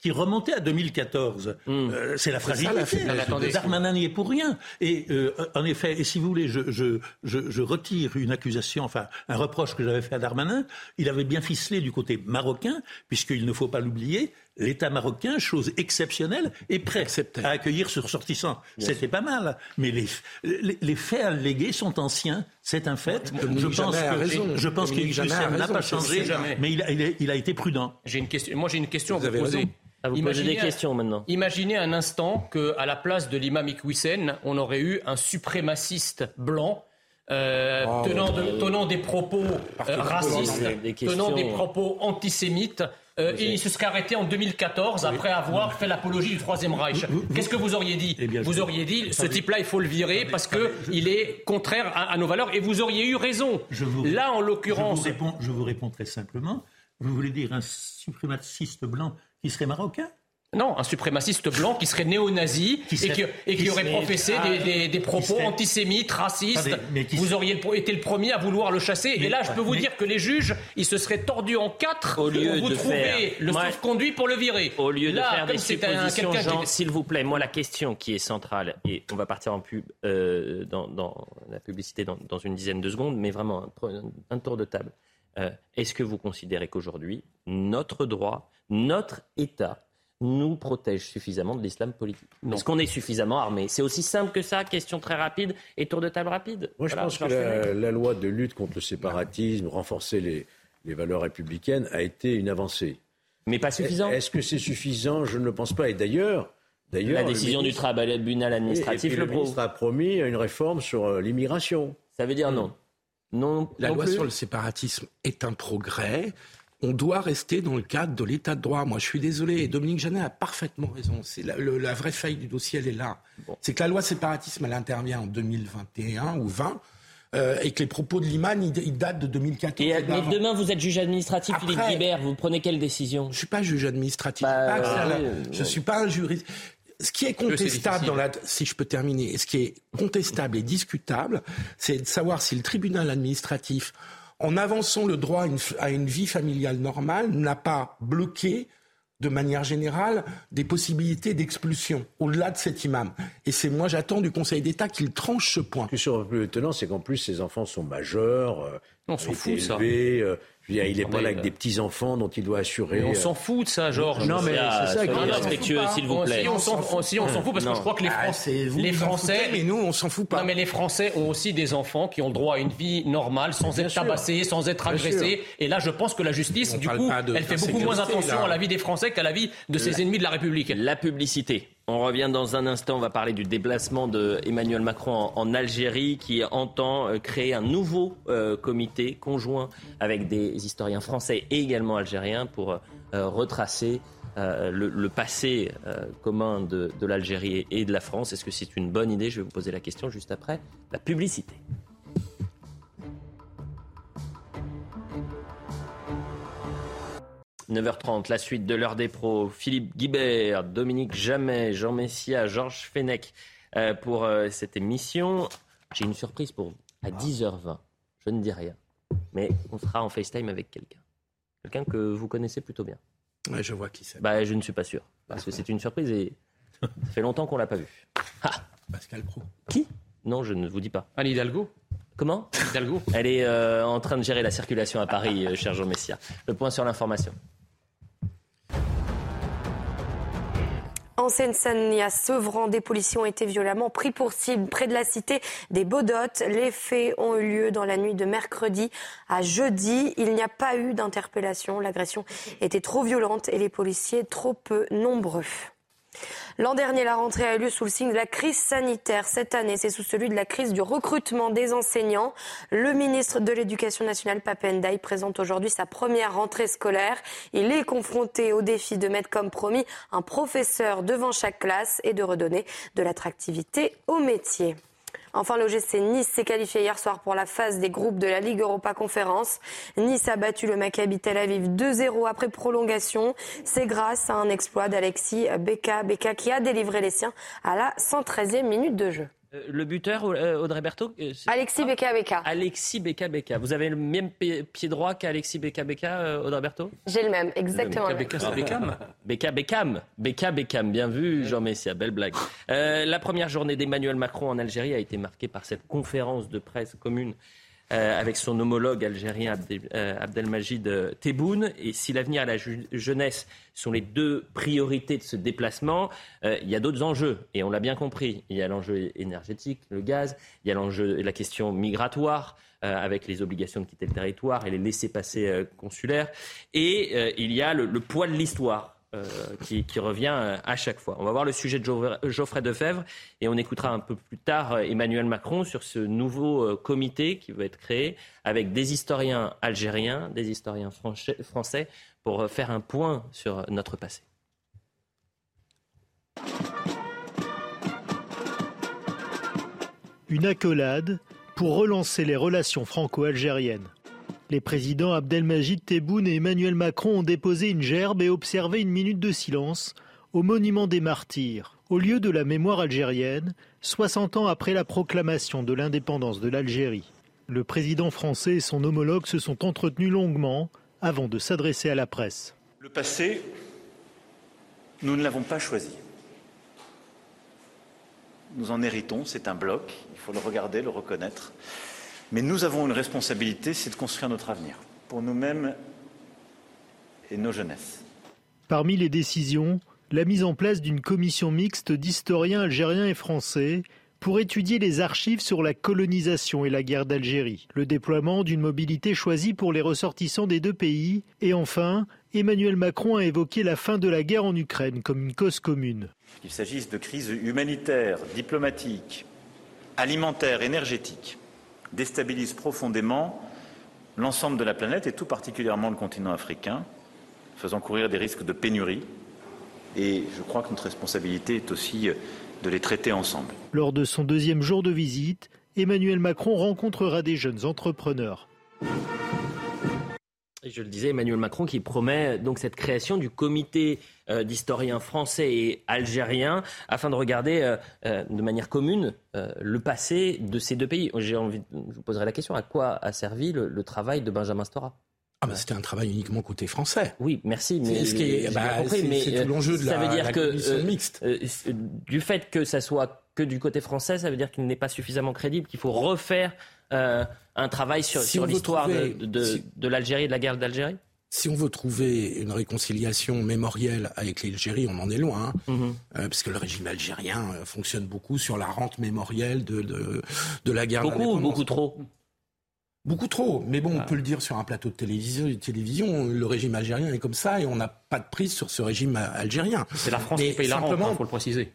qui remontaient à 2014. Hmm. Euh, c'est la fragilité. Darmanin n'y est pour rien. Et euh, en effet, et si vous voulez, je, je, je, retire une accusation, enfin un reproche que j'avais fait à Darmanin. Il avait bien ficelé du côté marocain, puisqu'il ne faut pas l'oublier, l'État marocain, chose exceptionnelle, est prêt à accueillir ce ressortissant. C'était pas mal. Mais les, les, faits allégués sont anciens, c'est un fait. Je pense, que, je pense que n'a pas changé, mais il a, il, a, été prudent. J'ai une question. Moi, j'ai une question à vous poser. vous imaginez des questions maintenant. Imaginez un instant qu'à la place de l'imam Iqwisen, on aurait eu un suprémaciste blanc euh, oh, tenant, des propos euh, racistes, tenant des propos antisémites, euh, et il se serait arrêté en 2014 après avoir fait l'apologie du Troisième Reich. Qu'est-ce que vous auriez dit eh Vous auriez dit ce type-là, il faut le virer parce qu'il est contraire à, nos valeurs et vous auriez eu raison. Là, en l'occurrence. je vous réponds très simplement. Vous voulez dire un suprémaciste blanc qui serait marocain? Non, un suprémaciste blanc qui serait néo-nazi et qui, aurait professé des, propos antisémites, racistes. vous auriez été le premier à vouloir le chasser. et là, je peux vous dire que les juges, ils se seraient tordus en quatre au lieu pour vous de trouver le sauf-conduit pour le virer. Au lieu de faire des suppositions, s'il vous plaît, moi, la question qui est centrale, et on va partir en pub, euh, dans, la publicité dans, une dizaine de secondes, mais vraiment un, tour de table. Euh, est-ce que vous considérez qu'aujourd'hui, notre droit, notre État, nous protège suffisamment de l'islam politique Est-ce qu'on est suffisamment armé? C'est aussi simple que ça, question très rapide et tour de table rapide. Moi, je pense que la, loi de lutte contre le séparatisme, renforcer les, les valeurs républicaines, a été une avancée. Mais pas suffisant. Est-ce que c'est suffisant? Je ne le pense pas. Et d'ailleurs, D'ailleurs, la décision du tribunal administratif le, ministre a promis une réforme sur euh, l'immigration. Ça veut dire non. Non. La loi sur le séparatisme est un progrès on doit rester dans le cadre de l'état de droit. Moi, je suis désolé, et Dominique Janet a parfaitement raison. C'est la, vraie faille du dossier, elle est là. C'est que la loi séparatisme, elle intervient en 2021 ou 20. Euh, et que les propos de Liman, ils, datent de 2014. Et, mais demain, vous êtes juge administratif, Philippe Guibert, vous prenez quelle décision? Je suis pas juge administratif. Bah, je suis pas un juriste. Ce qui est contestable dans la, si je peux terminer, ce qui est contestable et discutable, c'est de savoir si le tribunal administratif en avançant le droit à une, vie familiale normale, n'a pas bloqué de manière générale, des possibilités d'expulsion au-delà de cet imam. Et c'est moi, j'attends du Conseil d'État qu'il tranche ce point. Ce qui est plus étonnant, c'est qu'en plus, ces enfants sont majeurs. Euh, on s'en fout, ça. Euh, il n'est pas là avec euh, des petits-enfants dont il doit assurer. on s'en fout de ça, Georges. Non, mais c'est ça qui est respectueux, s'il vous plaît. Si, on s'en fout, parce que je crois que les, ah, Français, les Français. mais nous, on s'en fout pas. Non, mais les Français ont aussi des enfants qui ont le droit à une vie normale, sans être tabassés, sans être agressés. Et là, je pense que la justice, du coup, elle fait beaucoup moins attention à la vie des Français qu'à la vie de ses ennemis de la République. La publicité. On revient dans un instant, on va parler du déplacement d'Emmanuel Macron en, Algérie qui entend euh, créer un nouveau euh, comité conjoint avec des historiens français et également algériens pour euh, retracer le, passé commun de l'Algérie et de la France. Est-ce que c'est une bonne idée? Je vais vous poser la question juste après la publicité. 9h30, la suite de l'heure des pros. Philippe Guibert, Dominique Jamais, Jean Messia, Georges Fenech euh, pour euh, cette émission. J'ai une surprise pour vous. À 10h20, je ne dis rien, mais on sera en FaceTime avec quelqu'un. Quelqu'un que vous connaissez plutôt bien. Ouais, je vois qui c'est. Bah, je ne suis pas sûr, parce que c'est une surprise et ça fait longtemps qu'on l'a pas vu. Pascal Pro. Qui? Non, je ne vous dis pas. Anne Hidalgo Comment? Hidalgo. Elle est euh, en train de gérer la circulation à Paris, cher Jean Messia. Le point sur l'information. En Seine-Saint-Denis, des policiers ont été violemment pris pour cible près de la cité des Baudottes. Les faits ont eu lieu dans la nuit de mercredi à jeudi. Il n'y a pas eu d'interpellation. L'agression était trop violente et les policiers trop peu nombreux. L'an dernier, la rentrée a eu lieu sous le signe de la crise sanitaire. Cette année, c'est sous celui de la crise du recrutement des enseignants. Le ministre de l'Éducation nationale, Papendaï, présente aujourd'hui sa première rentrée scolaire. Il est confronté au défi de mettre comme promis un professeur devant chaque classe et de redonner de l'attractivité au métier. Enfin, l'OGC Nice s'est qualifié hier soir pour la phase des groupes de la Ligue Europa Conférence. Nice a battu le Maccabi Tel Aviv 2-0 après prolongation. C'est grâce à un exploit d'Alexis Beka, Beka qui a délivré les siens à la 113e minute de jeu. Euh, le buteur, euh, Audrey Berthaud euh, Alexis Beka Beka. Alexis Beka Beka. Vous avez le même pied droit qu'Alexis Beka Beka, Audrey Berthaud? J'ai le même, exactement. Beka Beka, c'est Beckham Beka Beckham. Beka Beckham. Bien vu, Jean Messia. Belle blague. la première journée d'Emmanuel Macron en Algérie a été marquée par cette conférence de presse commune euh, avec son homologue algérien euh, Abdelmajid euh, Tebboune. Et si l'avenir et la jeunesse sont les deux priorités de ce déplacement, il y a d'autres enjeux. Et on l'a bien compris. Il y a l'enjeu énergétique, le gaz. Il y a l'enjeu, la question migratoire. avec les obligations de quitter le territoire et les laissés-passer consulaires. Et il y a le poids de l'histoire. Euh, qui, revient euh, à chaque fois. On va voir le sujet de Geoffrey Defebvre et on écoutera un peu plus tard euh, Emmanuel Macron sur ce nouveau comité qui va être créé avec des historiens algériens, des historiens français pour faire un point sur notre passé. Une accolade pour relancer les relations franco-algériennes. Les présidents Abdelmajid Tebboune et Emmanuel Macron ont déposé une gerbe et observé une minute de silence au monument des martyrs, au lieu de la mémoire algérienne, 60 ans après la proclamation de l'indépendance de l'Algérie. Le président français et son homologue se sont entretenus longuement avant de s'adresser à la presse. Le passé, nous ne l'avons pas choisi. Nous en héritons, c'est un bloc, il faut le regarder, le reconnaître. Mais nous avons une responsabilité, c'est de construire notre avenir, pour nous-mêmes et nos jeunesses. Parmi les décisions, la mise en place d'une commission mixte d'historiens algériens et français pour étudier les archives sur la colonisation et la guerre d'Algérie, le déploiement d'une mobilité choisie pour les ressortissants des deux pays, et enfin, Emmanuel Macron a évoqué la fin de la guerre en Ukraine comme une cause commune. Qu'il s'agisse de crises humanitaires, diplomatiques, alimentaires, énergétiques, déstabilise profondément l'ensemble de la planète et tout particulièrement le continent africain, faisant courir des risques de pénurie. Et je crois que notre responsabilité est aussi de les traiter ensemble. Lors de son deuxième jour de visite, Emmanuel Macron rencontrera des jeunes entrepreneurs. Je le disais, Emmanuel Macron qui promet donc cette création du comité euh, d'historiens français et algériens afin de regarder euh, euh, de manière commune le passé de ces deux pays. J'ai envie, je vous poserai la question à quoi a servi le, travail de Benjamin Stora? Ah bah c'était un travail uniquement côté français. Oui, merci. Mais c'est bah, tout l'enjeu de ça la, veut dire que, commission mixte. du fait que ça soit que du côté français, ça veut dire qu'il n'est pas suffisamment crédible, qu'il faut refaire un travail sur, sur l'histoire de, de, de l'Algérie et de la guerre d'Algérie si on veut trouver une réconciliation mémorielle avec l'Algérie, on en est loin, hein, mhm. euh, parce que le régime algérien euh, fonctionne beaucoup sur la rente mémorielle de, de, de la guerre Beaucoup ou beaucoup trop Beaucoup trop, mais bon, on ah. peut le dire sur un plateau de télévision, télévision, le régime algérien est comme ça et on n'a pas de prise sur ce régime algérien. C'est la France qui paye la rente, il hein, faut le préciser.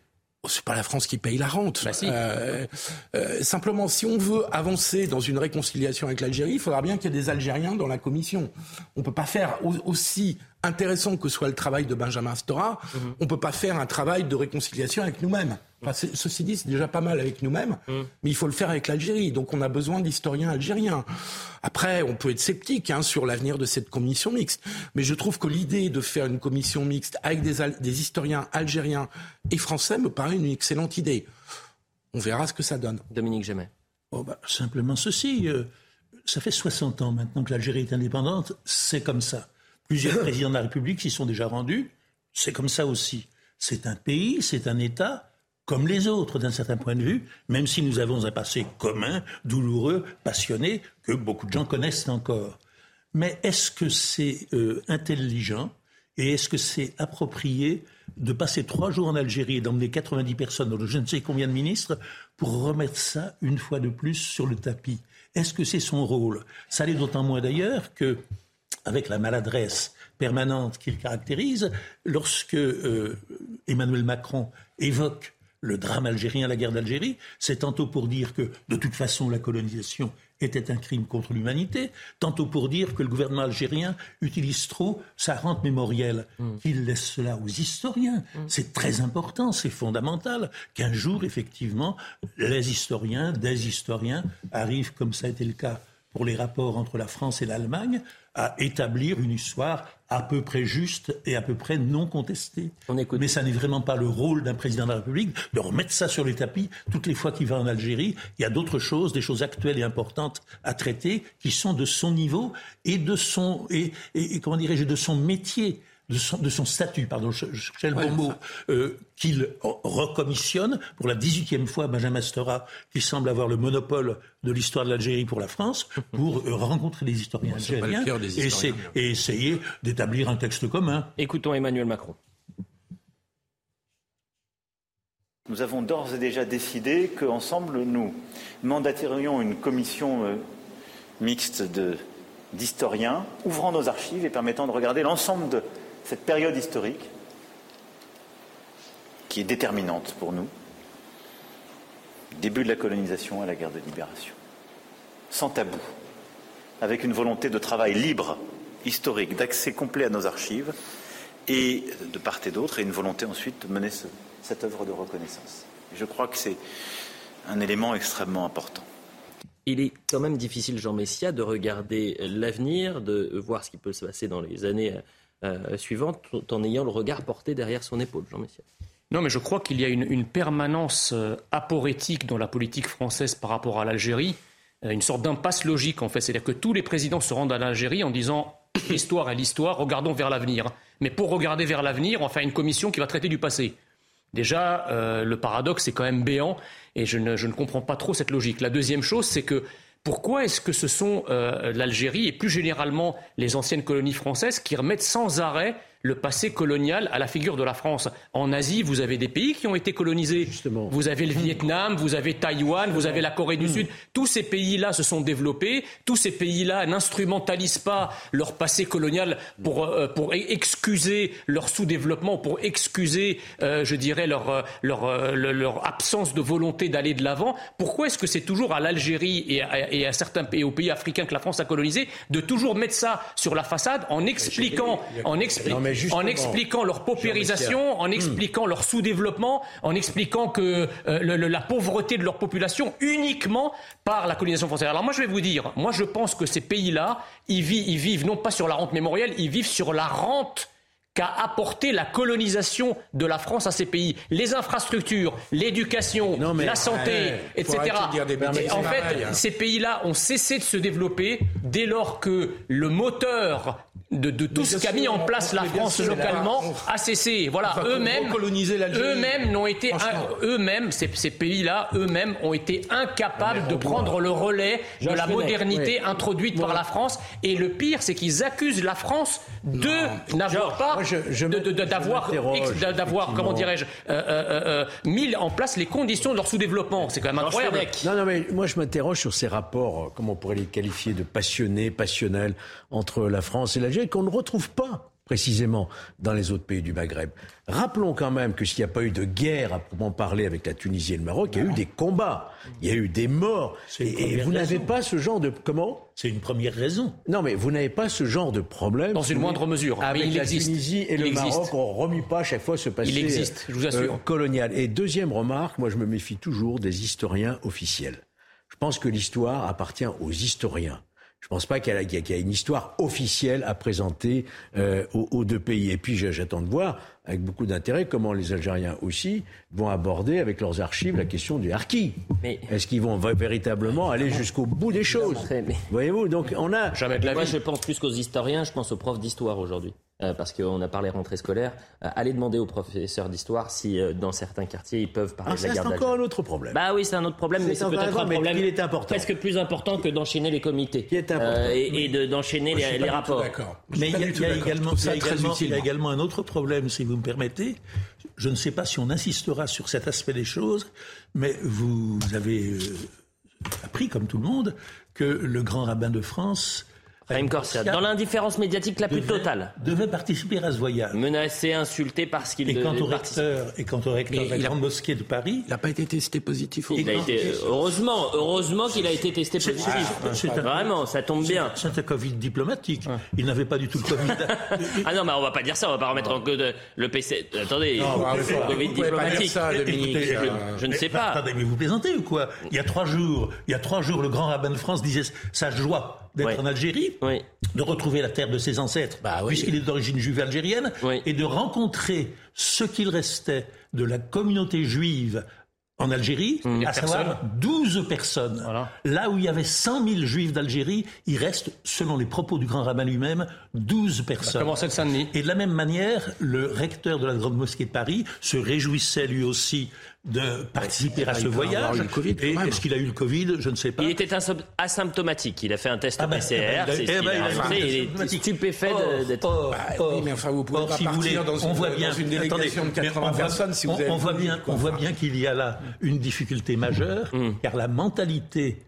C'est pas la France qui paye la rente. Bah euh, euh, simplement, si on veut avancer dans une réconciliation avec l'Algérie, il faudra bien qu'il y ait des Algériens dans la commission. On peut pas faire aussi intéressant que soit le travail de Benjamin Stora, mhm. on peut pas faire un travail de réconciliation avec nous-mêmes. ceci dit, c'est déjà pas mal avec nous-mêmes, mhm. mais il faut le faire avec l'Algérie. Donc on a besoin d'historiens algériens. Après, on peut être sceptique hein, sur l'avenir de cette commission mixte, mais je trouve que l'idée de faire une commission mixte avec des, des historiens algériens et français me paraît une excellente idée. On verra ce que ça donne. Dominique Jamais. Oh bah, simplement ceci. Euh, ça fait 60 ans maintenant que l'Algérie est indépendante. C'est comme ça. Plusieurs présidents de la République s'y sont déjà rendus. C'est comme ça aussi. C'est un pays, c'est un État comme les autres d'un certain point de vue, même si nous avons un passé commun, douloureux, passionné, que beaucoup de gens connaissent encore. Mais est-ce que c'est euh, intelligent et est-ce que c'est approprié de passer trois jours en Algérie et d'emmener 90 personnes, dans je ne sais combien de ministres, pour remettre ça une fois de plus sur le tapis? Est-ce que c'est son rôle? Ça l'est d'autant moins d'ailleurs que avec la maladresse permanente qu'il caractérise, lorsque euh, Emmanuel Macron évoque le drame algérien, la guerre d'Algérie, c'est tantôt pour dire que de toute façon la colonisation était un crime contre l'humanité, tantôt pour dire que le gouvernement algérien utilise trop sa rente mémorielle, mm. qu'il laisse cela aux historiens. Mm. C'est très important, c'est fondamental qu'un jour, effectivement, les historiens, des historiens, arrivent, comme ça a été le cas pour les rapports entre la France et l'Allemagne, à établir une histoire à peu près juste et à peu près non contestée. Mais ça n'est vraiment pas le rôle d'un président de la République de remettre ça sur les tapis toutes les fois qu'il va en Algérie. Il y a d'autres choses, des choses actuelles et importantes à traiter qui sont de son niveau et de son et comment dirais-je de son métier de son, statut, pardon, je, cherchais le bon mot, euh, qu'il recommissionne pour la 18e fois Benjamin Stora, qui semble avoir le monopole de l'histoire de l'Algérie pour la France, pour euh, rencontrer les historiens algériens et, essayer d'établir un texte commun. Écoutons Emmanuel Macron. Nous avons d'ores et déjà décidé qu'ensemble, nous mandaterions une commission euh, mixte d'historiens, ouvrant nos archives et permettant de regarder l'ensemble de cette période historique qui est déterminante pour nous, début de la colonisation à la guerre de libération, sans tabou, avec une volonté de travail libre, historique, d'accès complet à nos archives, et de part et d'autre, et une volonté ensuite de mener cette œuvre de reconnaissance. je crois que c'est un élément extrêmement important. Il est quand même difficile, Jean Messia, de regarder l'avenir, de voir ce qui peut se passer dans les années euh, suivante, tout en ayant le regard porté derrière son épaule, Jean Messia. Non, mais je crois qu'il y a une, permanence euh, aporétique dans la politique française par rapport à l'Algérie, euh, une sorte d'impasse logique en fait. C'est-à-dire que tous les présidents se rendent à l'Algérie en disant l'histoire est l'histoire, regardons vers l'avenir. Mais pour regarder vers l'avenir, on fait une commission qui va traiter du passé. Déjà, le paradoxe est quand même béant et je ne comprends pas trop cette logique. La deuxième chose, c'est que pourquoi est-ce que ce sont euh, l'Algérie et plus généralement les anciennes colonies françaises qui remettent sans arrêt le passé colonial à la figure de la France. En Asie, vous avez des pays qui ont été colonisés. Justement. Vous avez le Vietnam, vous avez Taïwan, vous avez la Corée du hmm. Sud. Tous ces pays-là se sont développés. Tous ces pays-là n'instrumentalisent pas leur passé colonial pour, euh, pour e-, excuser leur sous-développement, pour excuser, euh, je dirais, leur, euh, leur, leur, absence de volonté d'aller de l'avant. Pourquoi est-ce que c'est toujours à l'Algérie et, et, à certains pays, aux pays africains que la France a colonisé de toujours mettre ça sur la façade en expliquant, en expliquant en expliquant leur paupérisation, en hmm. expliquant leur sous-développement, en expliquant que euh, la pauvreté de leur population uniquement par la colonisation française. Alors moi je vais vous dire, moi je pense que ces pays-là, ils, ils vivent non pas sur la rente mémorielle, ils vivent sur la rente qu'a apporté la colonisation de la France à ces pays. Les infrastructures, l'éducation, la santé, etc. en fait, ces pays-là ont cessé de se développer dès lors que le moteur de, tout ce qu'a mis en place la France localement a cessé. Voilà, eux-mêmes, eux-mêmes n'ont été, eux-mêmes, ces, pays-là, eux-mêmes ont été incapables de prendre le relais de la modernité introduite par la France. Et le pire, c'est qu'ils accusent la France de n'avoir pas, d'avoir, d'avoir, comment dirais-je, euh, euh, euh, mis en place les conditions de leur sous-développement. C'est quand même incroyable. Non, non, mais moi je m'interroge sur ces rapports, comment on pourrait les qualifier de passionnés, passionnels entre la France et l'Algérie, qu'on ne retrouve pas précisément dans les autres pays du Maghreb. Rappelons quand même que s'il n'y a pas eu de guerre à proprement parler avec la Tunisie et le Maroc, il y a eu des combats, il y a eu des morts. Et, vous n'avez pas ce genre de comment? C'est une première raison. Non, mais vous n'avez pas ce genre de problème dans une moindre mesure. Avec la Tunisie et le Maroc, on ne remue pas à chaque fois ce passé il existe, je vous assure. Euh, colonial. Et deuxième remarque, moi je me méfie toujours des historiens officiels. Je pense que l'histoire appartient aux historiens. Je ne pense pas qu'il y, ait une histoire officielle à présenter euh, aux, deux pays. Et puis j'attends de voir avec beaucoup d'intérêt comment les Algériens aussi vont aborder avec leurs archives la question du harki. Est-ce qu'ils vont véritablement aller jusqu'au bout des choses Voyez-vous, donc on a... Jamais de la Moi, je pense plus qu'aux historiens, je pense aux profs d'histoire aujourd'hui. Euh, parce qu'on a parlé rentrée scolaire, euh, allez demander aux professeurs d'histoire si euh, dans certains quartiers ils peuvent parler ah, de la guerre C'est encore un autre problème. Bah oui, c'est un autre problème, mais c'est peut-être un problème est important. presque plus important que d'enchaîner les comités et, d'enchaîner les, rapports. D'accord. Mais il y, a, également, il y a également un autre problème, si vous me permettez. Je ne sais pas si on insistera sur cet aspect des choses, mais vous avez appris, comme tout le monde, que le grand rabbin de France Raïm Corsia, dans l'indifférence médiatique la plus totale. Devait participer à ce voyage. Menacé, insulté parce qu'il et, quant au recteur, et quant au recteur de la Grande Mosquée de Paris. Il n'a pas été testé positif au il a été, Heureusement, heureusement qu'il a été testé positif. Vraiment, ça tombe bien. C'est un Covid diplomatique. Il n'avait pas du tout le Covid. ah non, mais on va pas dire ça, on va pas remettre en cause le PC. Attendez, le Covid diplomatique. Ça, je, ne sais pas. Attendez, mais vous plaisantez ou quoi? Il y a trois jours, il y a trois jours, le grand rabbin de France disait sa joie d'être en Algérie, de retrouver la terre de ses ancêtres, bah puisqu'il est d'origine juive algérienne, et de rencontrer ce qu'il restait de la communauté juive en Algérie, mmh. à savoir 12 personnes. Là où il y avait 100 000 juifs d'Algérie, il reste, selon les propos du grand rabbin lui-même, 12 personnes. Comment c'est Saint-Denis? Et de la même manière, le recteur de la Grande Mosquée de Paris se réjouissait lui aussi de participer à ce voyage. Et est-ce qu'il a eu le Covid Je ne sais pas. Il était asymptomatique. Il a fait un test ah ben, PCR. Eh ben, eh ben, il, est stupéfait d'être. oui, mais enfin, vous pouvez pas partir dans, une, on voit bien, une délégation de 80 personnes si vous on, on voit bien, on voit bien qu'il y a là une difficulté majeure, mm. car la mentalité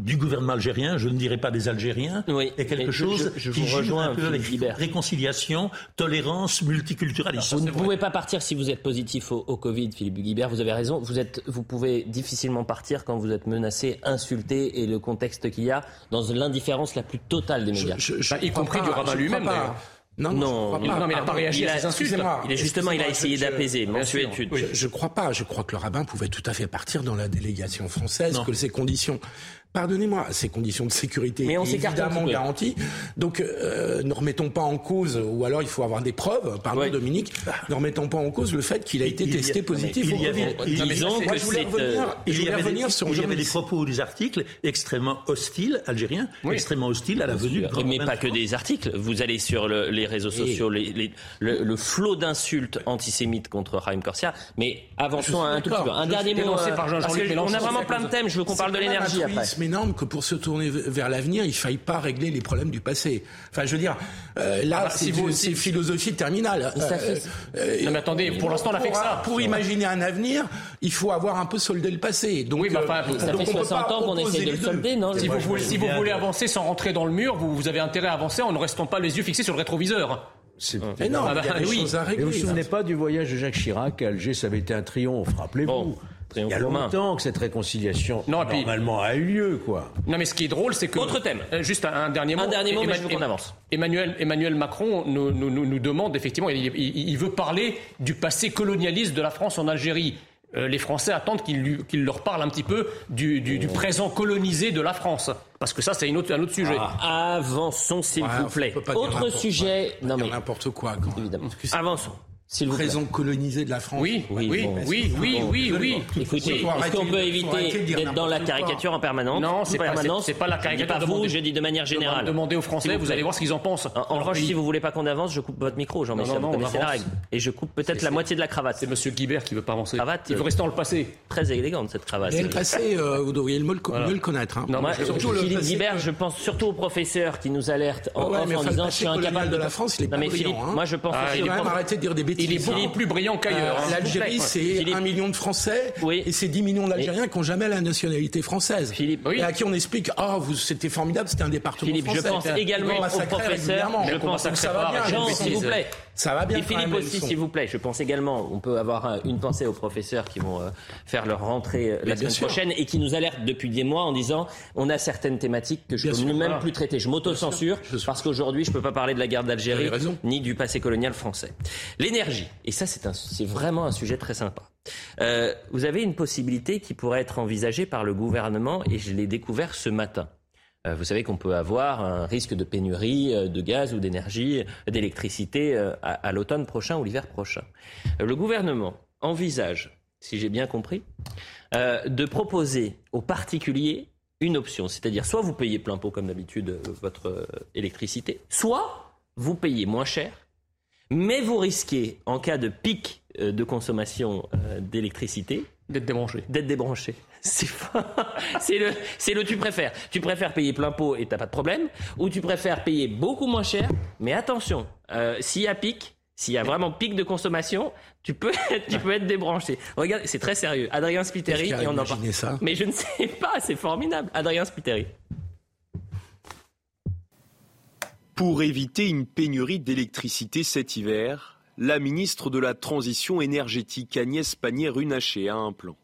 du gouvernement algérien, je ne dirais pas des Algériens, est quelque chose je, qui rejoins un peu avec réconciliation, tolérance, multiculturalisme. Vous ne pouvez pas partir si vous êtes positif au, Covid, Philippe Guibert, vous avez raison. Vous, êtes, vous pouvez difficilement partir quand vous êtes menacé, insulté et le contexte qu'il y a dans l'indifférence la plus totale des médias. Bah, y compris du rabbin lui-même non, non, non, non, mais il n'a pas réagi à ces insultes. Il est justement, il a essayé d'apaiser. Je ne crois pas. Je crois que le rabbin pouvait tout à fait partir dans la délégation française, que ces conditions pardonnez-moi, ces conditions de sécurité Mais on évidemment garanties. Donc, euh, ne remettons pas en cause, ou alors il faut avoir des preuves, pardon Dominique, ne remettons pas en cause le fait qu'il a été testé positif. Il y avait, il y avait des propos, des articles extrêmement hostiles, algériens, extrêmement hostiles à la venue de Mais pas que des articles. Vous allez sur les réseaux sociaux, le, flot d'insultes antisémites contre Raïm Corsia. Mais avançons un tout petit peu. Un dernier mot. On a vraiment plein de thèmes. Je veux qu'on parle de l'énergie après énorme que pour se tourner vers l'avenir, il faille pas régler les problèmes du passé. Enfin, je veux dire, euh, là, ah, c'est philosophie terminale. Euh, euh, non, mais attendez, pour l'instant, on a fait ça. Pour imaginer un avenir, il faut avoir un peu soldé le passé. Donc, oui, enfin, ça fait 60 ans qu'on essaie de le solder, non Si, vous, voulez, si vous voulez avancer sans rentrer dans le mur, vous, vous avez intérêt à avancer en ne restant pas les yeux fixés sur le rétroviseur. Mais non, ah bah, il y a des oui. choses à régler. Mais vous vous souvenez pas du voyage de Jacques Chirac à Alger Ça avait été un triomphe, rappelez-vous. Il y a longtemps que cette réconciiliation normalement a eu lieu, quoi. Non, mais ce qui est drôle, c'est que autre thème. Euh, juste un, dernier mot. Un dernier mot, mais je veux qu'on avance. Emmanuel, Emmanuel Macron nous, nous, nous demande effectivement, il, il, veut parler du passé colonialiste de la France en Algérie. euh, les Français attendent qu'il leur parle un petit peu du, du, oh. présent colonisé de la France. Parce que ça, c'est un autre sujet. Ah. Avançons, s'il vous plaît. Autre sujet. Non, mais n'importe quoi. Quand... Évidemment. Avançons. Présent colonisé de la France. Oui, oui, oui, oui, oui, oui, oui. Écoutez, est-ce qu'on peut éviter d'être dans la caricature en permanence Non, c'est pas, c'est pas la caricature. Pas vous, je dis de manière générale. Demandez aux Français, vous allez voir ce qu'ils en pensent. En revanche, si vous voulez pas qu'on avance, je coupe votre micro, Jean-Michel. Vous connaissez la règle. Et je coupe peut-être la moitié de la cravate. C'est Monsieur Guibert qui veut pas avancer. Cravate. Il veut rester dans le passé. Très élégante cette cravate. le passé, euh, vous devriez mieux le connaître. Hein. Philippe Guibert, je pense surtout aux professeurs qui nous alertent en disant je suis incapable de la France. Il est pas brillant. Moi, je pense. Il faut arrêter de dire des bêtises. Il est plus qu'ailleurs. Euh, hein. L'Algérie, c'est un million de Français et c'est 10 millions d'Algériens qui n'ont jamais la nationalité française. Philippe, Et à qui on explique, ah, oh, c'était formidable, c'était un département Philippe, français. je pense également aux professeurs. Je pense que ça va bien, s'il vous plaît. Ça va bien. Et Philippe aussi, s'il vous plaît. Je pense également, on peut avoir une pensée aux professeurs qui vont euh, faire leur rentrée euh, la semaine prochaine et qui nous alertent depuis des mois en disant, on a certaines thématiques que je ne peux même plus traiter. Je m'auto-censure parce qu'aujourd'hui, je ne peux pas parler de la guerre d'Algérie ni du passé colonial français. L'énergie. Et ça, c'est vraiment un sujet très sympa. Euh, vous avez une possibilité qui pourrait être envisagée par le gouvernement et je l'ai découvert ce matin. Euh, vous savez qu'on peut avoir un risque de pénurie euh, de gaz ou d'énergie, d'électricité à, l'automne prochain ou l'hiver prochain. Le gouvernement envisage, si j'ai bien compris, de proposer aux particuliers une option, c'est-à-dire soit vous payez plein pot comme d'habitude votre électricité, soit vous payez moins cher, mais vous risquez, en cas de pic euh, de consommation euh, d'électricité. D'être débranché. D'être débranché. C'est le, c'est le tu préfères. Tu préfères payer plein pot et t'as pas de problème, ou tu préfères payer beaucoup moins cher, mais attention, euh, s'il y a pic, s'il y a vraiment pic de consommation, tu peux, tu peux être débranché. Regarde, c'est très sérieux. Adrien Spiteri, et on en parle. Ça mais je ne sais pas, c'est formidable. Adrien Spiteri. Pour éviter une pénurie d'électricité cet hiver, la ministre de la Transition énergétique Agnès Pannier-Runacher a un plan.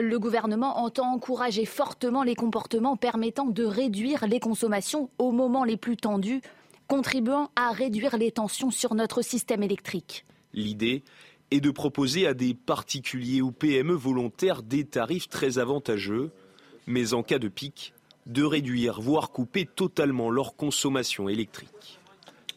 Le gouvernement entend encourager fortement les comportements permettant de réduire les consommations au moment les plus tendus, contribuant à réduire les tensions sur notre système électrique. L'idée est de proposer à des particuliers ou PME volontaires des tarifs très avantageux, mais en cas de pic, de réduire, voire couper totalement leur consommation électrique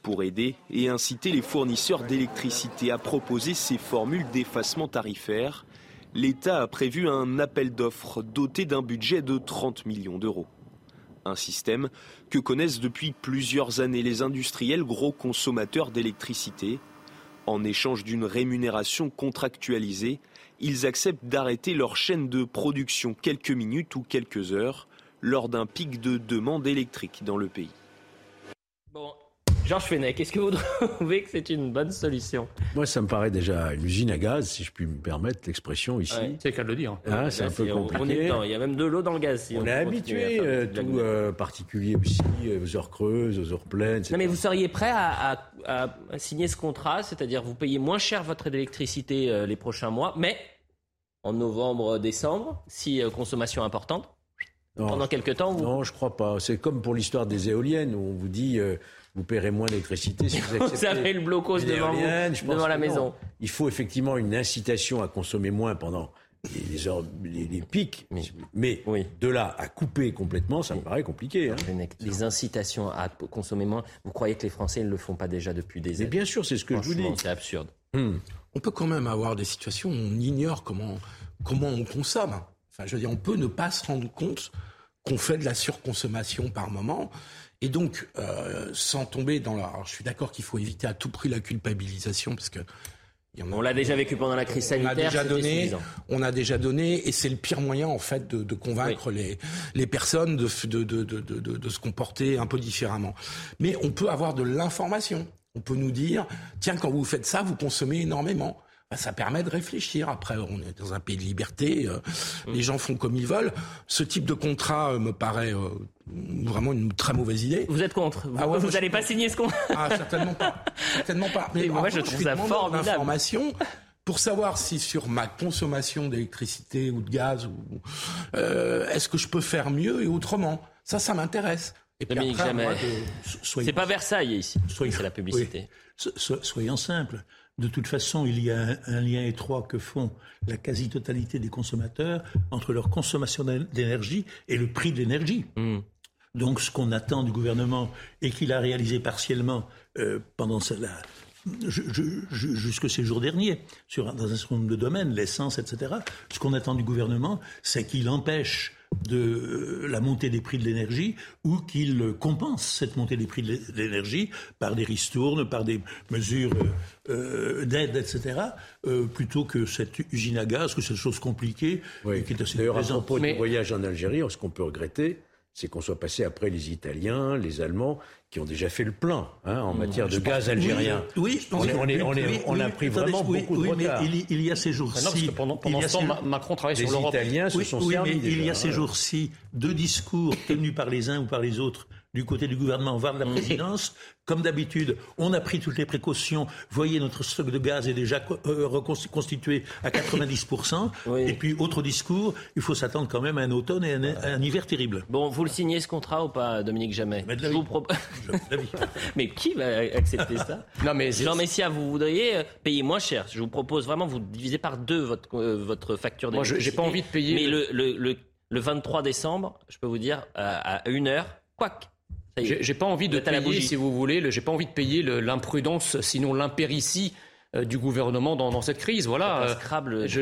pour aider et inciter les fournisseurs d'électricité à proposer ces formules d'effacement tarifaire, l'État a prévu un appel d'offres doté d'un budget de 30 millions d'euros. Un système que connaissent depuis plusieurs années les industriels gros consommateurs d'électricité. En échange d'une rémunération contractualisée, ils acceptent d'arrêter leur chaîne de production quelques minutes ou quelques heures lors d'un pic de demande électrique dans le pays. Georges Fenech, est-ce que vous trouvez que c'est une bonne solution Moi, ça me paraît déjà une usine à gaz, si je puis me permettre l'expression ici. C'est le cas de le dire. Ah, c'est un peu compliqué. Il y a même de l'eau dans le gaz. on, est habitué, euh, tout euh, particulier aussi, euh, aux heures creuses, aux heures pleines. Non, mais vous seriez prêt à, signer ce contrat, c'est-à-dire vous payez moins cher votre électricité les prochains mois, mais en novembre, décembre, si consommation importante, pendant quelques temps Non, je crois pas. C'est comme pour l'histoire des éoliennes, où on vous dit vous paierez moins d'électricité si vous acceptez. vous avez le blocos devant, vous, devant la maison. Il faut effectivement une incitation à consommer moins pendant les, heures, les, pics, mais, de là à couper complètement, ça me paraît compliqué. Hein. Les incitations à consommer moins, vous croyez que les Français ne le font pas déjà depuis des années? Bien sûr, c'est ce que je vous dis. C'est absurde. Hmm. On peut quand même avoir des situations où on ignore comment, comment on consomme. Enfin, je veux dire, on peut ne pas se rendre compte qu'on fait de la surconsommation par moment. Et donc, euh, sans tomber dans la... Alors, je suis d'accord qu'il faut éviter à tout prix la culpabilisation, parce que... on l'a déjà vécu pendant la crise sanitaire. On a déjà donné, on a déjà donné, et c'est le pire moyen en fait de, de convaincre les, les personnes de, de, de, se comporter un peu différemment. Mais on peut avoir de l'information. On peut nous dire, tiens, quand vous faites ça, vous consommez énormément. Bah, ça permet de réfléchir. Après, on est dans un pays de liberté, euh, mm. les gens font comme ils veulent. Ce type de contrat euh, me paraît euh, vraiment une très mauvaise idée. Vous êtes contre Vous ah n'allez pas signer ce contrat Ah, certainement pas. certainement pas. Mais, moi, je trouve ça formidable. pour savoir si sur ma consommation d'électricité ou de gaz, ou, est-ce que je peux faire mieux et autrement Ça, ça m'intéresse. Et puis après, c'est pas Versailles ici. C'est la publicité. soyons simples de toute façon, il y a un, lien étroit que font la quasi-totalité des consommateurs entre leur consommation d'énergie et le prix de l'énergie. Hmm. Donc, ce qu'on attend du gouvernement et qu'il a réalisé partiellement euh, pendant la, jusque ces jours derniers, sur, dans un certain nombre de domaines, l'essence, etc. Ce qu'on attend du gouvernement, c'est qu'il empêche de euh, la montée des prix de l'énergie ou qu'il compense cette montée des prix de l'énergie par des ristournes, par des mesures euh, euh, d'aide, etc., plutôt que cette usine à gaz, que cette chose compliquée qui est assez D'ailleurs, à propos du voyage en Algérie, ce qu'on peut regretter, c'est qu'on soit passé après les Italiens, les Allemands, qui ont déjà fait le plein hein, en matière de gaz algérien. Oui, je pense on, on, a pris vraiment beaucoup de retard. Il, il, y a ces jours-ci. pendant, pendant ce temps, Macron travaille sur l'Europe. Les Italiens se sont servis. Mais il y a ces jours-ci deux discours tenus par les uns ou par les autres du côté du gouvernement, voire de la présidence. Comme d'habitude, on a pris toutes les précautions. Voyez, notre stock de gaz est déjà euh, reconstitué à 90%. Et puis, autre discours, il faut s'attendre quand même à un automne et à un, hiver terrible. Bon, vous le signez ce contrat ou pas, Dominique Jamais? Je vous propose. mais qui va accepter ça? Non, mais Jean Messia, vous voudriez euh, payer moins cher. Je vous propose vraiment, vous divisez par deux votre, euh, votre facture d'énergie. Moi, j'ai pas envie de payer. Mais le, le, le, 23 décembre, je peux vous dire, à, à une heure, quoique j'ai pas envie de payer, si vous voulez, j'ai pas envie de payer l'imprudence, sinon l'impéritie du gouvernement dans, cette crise. Voilà. Scrabble. Je,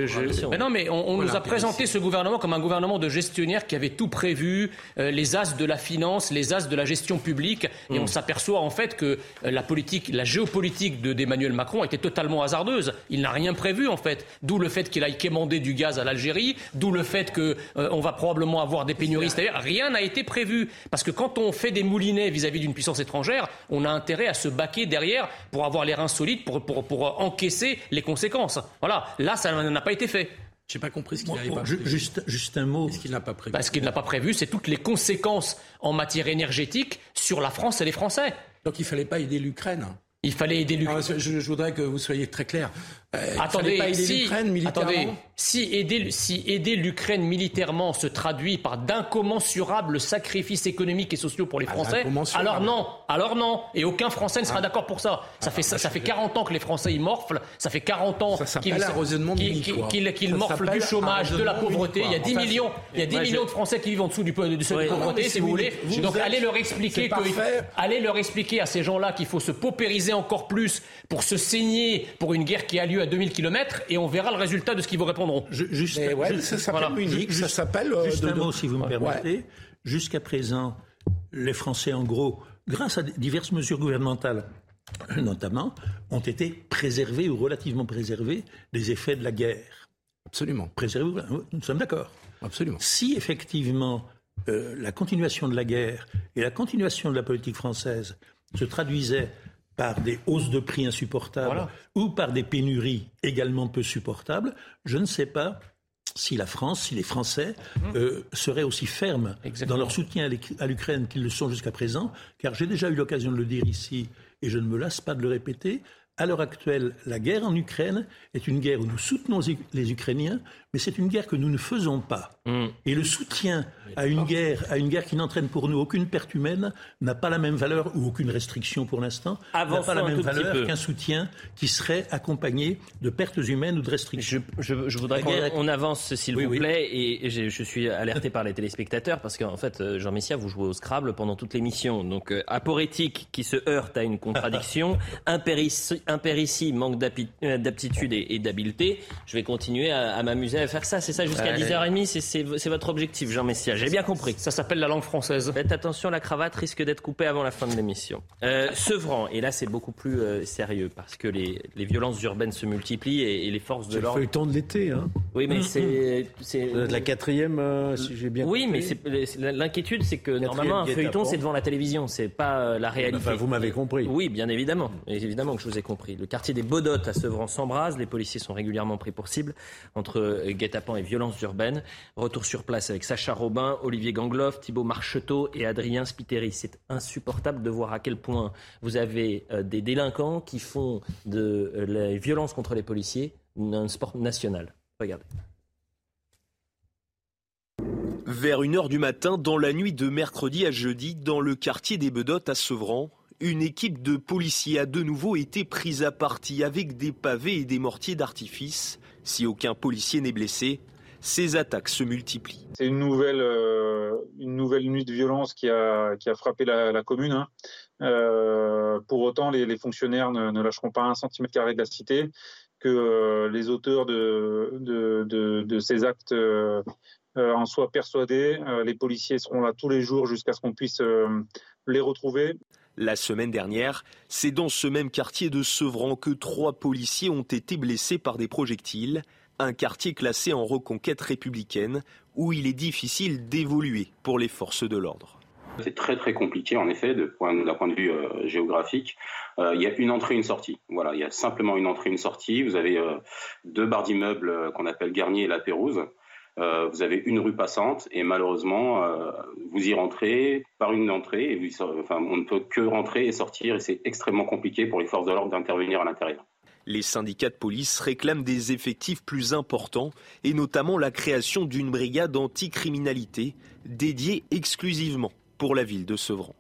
mais non, mais on, nous a présenté ce gouvernement comme un gouvernement de gestionnaires qui avait tout prévu, euh, les as de la finance, les as de la gestion publique, et on hmm. s'aperçoit en fait que euh, la politique, la géopolitique d'Emmanuel Macron était totalement hasardeuse. Il n'a rien prévu en fait. D'où le fait qu'il aille quémander du gaz à l'Algérie, d'où le fait que on va probablement avoir des pénuries. Rien n'a été prévu parce que quand on fait des moulinets vis-à-vis d'une puissance étrangère, on a intérêt à se baquer derrière pour avoir les reins solides pour, pour, pour encaisser les conséquences. Voilà, là, ça n'a pas été fait. Je n'ai pas compris ce qu'il n'avait pas prévu. Juste, juste un mot. Ce qu'il n'a pas prévu. ce qu'il n'a pas prévu, c'est toutes les conséquences en matière énergétique sur la France et les Français. Donc il ne fallait pas aider l'Ukraine. Il fallait aider l'Ukraine. Ah, je, voudrais que vous soyez très clair. Euh, attendez, pas aider si, attendez, si aider, si aider l'Ukraine militairement se traduit par d'incommensurables sacrifices économiques et sociaux pour les ah, Français, alors non, alors non, et aucun Français ne sera ah. d'accord pour ça. Ça fait ça, fait 40 ans que les Français y morflent, ça fait 40 ans qu'ils morflent du chômage, de la pauvreté. Il y a 10 millions, il y a 10 millions de Français qui vivent en dessous du, seuil de pauvreté, si vous voulez. Donc allez leur expliquer que, allez leur expliquer à ces gens-là qu'il faut se paupériser encore plus pour se saigner pour une guerre qui a lieu à 2000 km et on verra le résultat de ce qu'ils vous répondront. juste, ça s'appelle unique, ça s'appelle. Euh, juste un mot, si vous me permettez. Jusqu'à présent, les Français, en gros, grâce à diverses mesures gouvernementales, notamment, ont été préservés ou relativement préservés des effets de la guerre. Absolument. Préservés, nous sommes d'accord. Absolument. Si effectivement euh, la continuation de la guerre et la continuation de la politique française se traduisaient par des hausses de prix insupportables ou par des pénuries également peu supportables, je ne sais pas si la France, si les Français mmh. euh, seraient aussi fermes dans leur soutien à l'Ukraine qu'ils le sont jusqu'à présent, car j'ai déjà eu l'occasion de le dire ici et je ne me lasse pas de le répéter, à l'heure actuelle, la guerre en Ukraine est une guerre où nous soutenons les Ukrainiens, mais c'est une guerre que nous ne faisons pas. Mm. Et le soutien à une guerre, à une guerre qui n'entraîne pour nous aucune perte humaine, n'a pas la même valeur ou aucune restriction pour l'instant, n'a pas la même valeur qu'un soutien qui serait accompagné de pertes humaines ou de restrictions. Je, voudrais qu'on avance, s'il vous plaît, et je, suis alerté par les téléspectateurs parce qu'en fait, euh, Jean Messia, vous jouez au Scrabble pendant toute l'émission. Donc, euh, aporétique qui se heurte à une contradiction, impéritie, manque euh, d'aptitude et, d'habileté. Je vais continuer à m'amuser faire ça, c'est ça jusqu'à 10h30, c'est votre objectif, Jean Messia. J'ai bien compris. Ça s'appelle la langue française. Faites attention, la cravate risque d'être coupée avant la fin de l'émission. Euh, Sevran, et là c'est beaucoup plus euh, sérieux parce que les, les, violences urbaines se multiplient et, les forces de l'ordre. C'est le temps de l'été, hein. Oui, mais c'est la quatrième, euh, si j'ai bien. Oui, mais l'inquiétude, c'est que normalement un feuilleton c'est devant la télévision, c'est pas euh, la réalité. Enfin, vous m'avez compris. Oui, bien évidemment, évidemment que je vous ai compris. Le quartier des Baudottes à Sevran s'embrase, les policiers sont régulièrement pris pour cible entre guet-apens et violences urbaines. Retour sur place avec Sacha Robin, Olivier Gangloff, Thibault Marcheteau et Adrien Spiteri. C'est insupportable de voir à quel point vous avez euh, des délinquants qui font de euh, la violence contre les policiers un sport national. Regardez. Vers 1h du matin, dans la nuit de mercredi à jeudi, dans le quartier des Bedottes à Sevran, une équipe de policiers a de nouveau été prise à partie avec des pavés et des mortiers d'artifice. Si aucun policier n'est blessé, ces attaques se multiplient. C'est une nouvelle, euh, une nouvelle nuit de violence qui a, qui a frappé la, commune. Hein. Euh, pour autant, les, fonctionnaires ne, lâcheront pas un centimètre carré de la cité, que euh, les auteurs de, ces actes en soient persuadés. les policiers seront là tous les jours jusqu'à ce qu'on puisse les retrouver. La semaine dernière, c'est dans ce même quartier de Sevran que trois policiers ont été blessés par des projectiles un quartier classé en reconquête républicaine où il est difficile d'évoluer pour les forces de l'ordre. C'est très très compliqué en effet d'un point, de vue euh, géographique. Euh, il y a une entrée, une sortie. Voilà, il y a simplement une entrée, une sortie. Vous avez euh, deux barres d'immeubles qu'on appelle Garnier et La Pérouse. Vous avez une rue passante et malheureusement vous y rentrez par une entrée et on ne peut que rentrer et sortir et c'est extrêmement compliqué pour les forces de l'ordre d'intervenir à l'intérieur. Les syndicats de police réclament des effectifs plus importants et notamment la création d'une brigade anticriminalité dédiée exclusivement pour la ville de Sevran.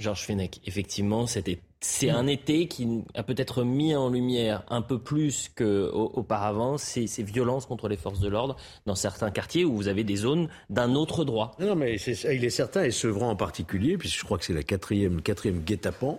Georges Fenech, effectivement, c'est un été qui a peut-être mis en lumière un peu plus qu'auparavant ces, ces, violences contre les forces de l'ordre dans certains quartiers où vous avez des zones d'un autre droit. Non, mais il est certain, et Sevran en particulier, puisque je crois que c'est la quatrième, quatrième guet-apens,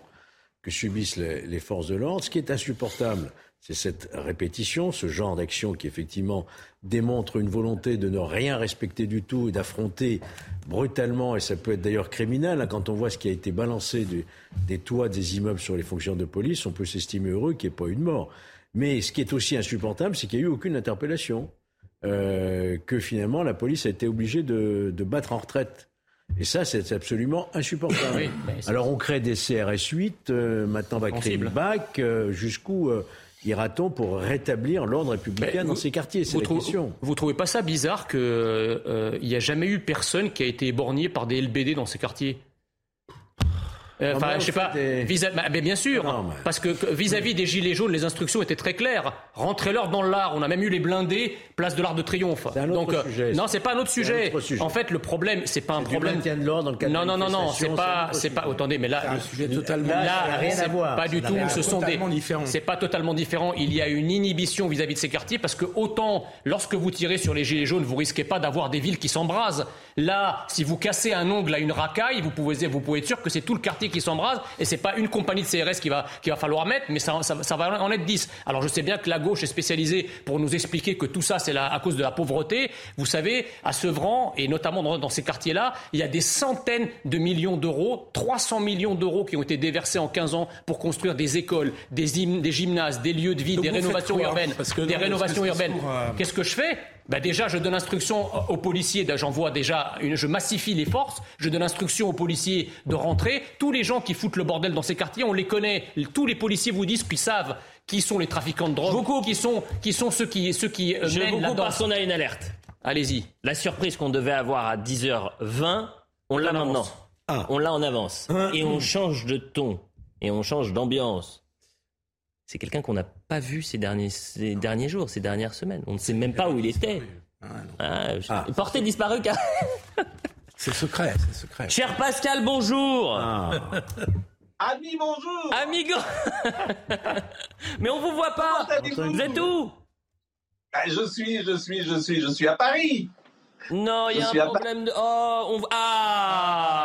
que subissent les, forces de l'ordre. Ce qui est insupportable, c'est cette répétition, ce genre d'action qui effectivement démontre une volonté de ne rien respecter du tout et d'affronter brutalement, et ça peut être d'ailleurs criminel, hein, quand on voit ce qui a été balancé des toits des immeubles sur les fonctions de police, on peut s'estimer heureux qu'il n'y ait pas eu de mort. Mais ce qui est aussi insupportable, c'est qu'il n'y a eu aucune interpellation, euh, que finalement la police a été obligée de battre en retraite et ça, c'est absolument insupportable. Alors on crée des CRS 8, euh, maintenant on va créer une BAC. Euh, jusqu'où ira-t-on pour rétablir l'ordre républicain dans ces quartiers? C'est la question. Vous trouvez pas ça bizarre qu'il n'y a jamais eu personne qui a été éborgné par des LBD dans ces quartiers? Euh, enfin, je sais pas. mais bien sûr, parce que vis-à-vis des gilets jaunes, les instructions étaient très claires. Rentrez-leur dans l'art. On a même eu les blindés, place de l'Arc de Triomphe. Un autre Donc, euh, sujet, non, c'est pas un autre sujet. En fait, le problème, c'est pas un problème. de l'ordre dans le cadre non, non, non, non, c'est pas, c'est pas. Attendez, mais là, un sujet totalement. Là, rien à voir. Pas du tout. Ce sont des. C'est pas totalement différent. Il y a une inhibition vis-à-vis de ces quartiers parce que autant lorsque vous tirez sur les gilets jaunes, vous risquez pas d'avoir des villes qui s'embrasent. Là, si vous cassez un ongle à une racaille, vous pouvez, vous pouvez être sûr que c'est tout le quartier qui s'embrase et c'est pas une compagnie de CRS qui va, qui va falloir mettre, mais ça, ça, va en être 10. Alors je sais bien que la gauche est spécialisée pour nous expliquer que tout ça c'est à cause de la pauvreté. Vous savez, à Sevran et notamment dans, ces quartiers-là, il y a des centaines de millions d'euros, 300 millions d'euros qui ont été déversés en 15 ans pour construire des écoles, des, des gymnases, des lieux de vie, des rénovations urbaines, des rénovations urbaines. Euh, Qu'est-ce que je fais ben déjà, je donne l'instruction aux policiers, j'envoie déjà, une, je massifie les forces, je donne l'instruction aux policiers de rentrer. Tous les gens qui foutent le bordel dans ces quartiers, on les connaît. Tous les policiers vous disent qu'ils savent qui sont les trafiquants de drogue, qui sont, qui sont ceux qui, ceux qui euh, je mènent la danse. on a une alerte. Allez-y. La surprise qu'on devait avoir à 10h20, on l'a maintenant. Ah. On l'a en avance. Ah. Et on change de ton. Et on change d'ambiance c'est quelqu'un qu'on n'a pas vu ces derniers, ces derniers jours, ces dernières semaines. On ne sait même pas où il était. Ah, ah, ah. porté disparu car... c'est secret, c'est secret. Cher Pascal, bonjour. Ami, bonjour. Amigo. Mais on vous voit pas. Vous êtes où? Je suis, je suis, je suis, je suis à Paris. Non, il y a un problème de. Oh, on. Ah.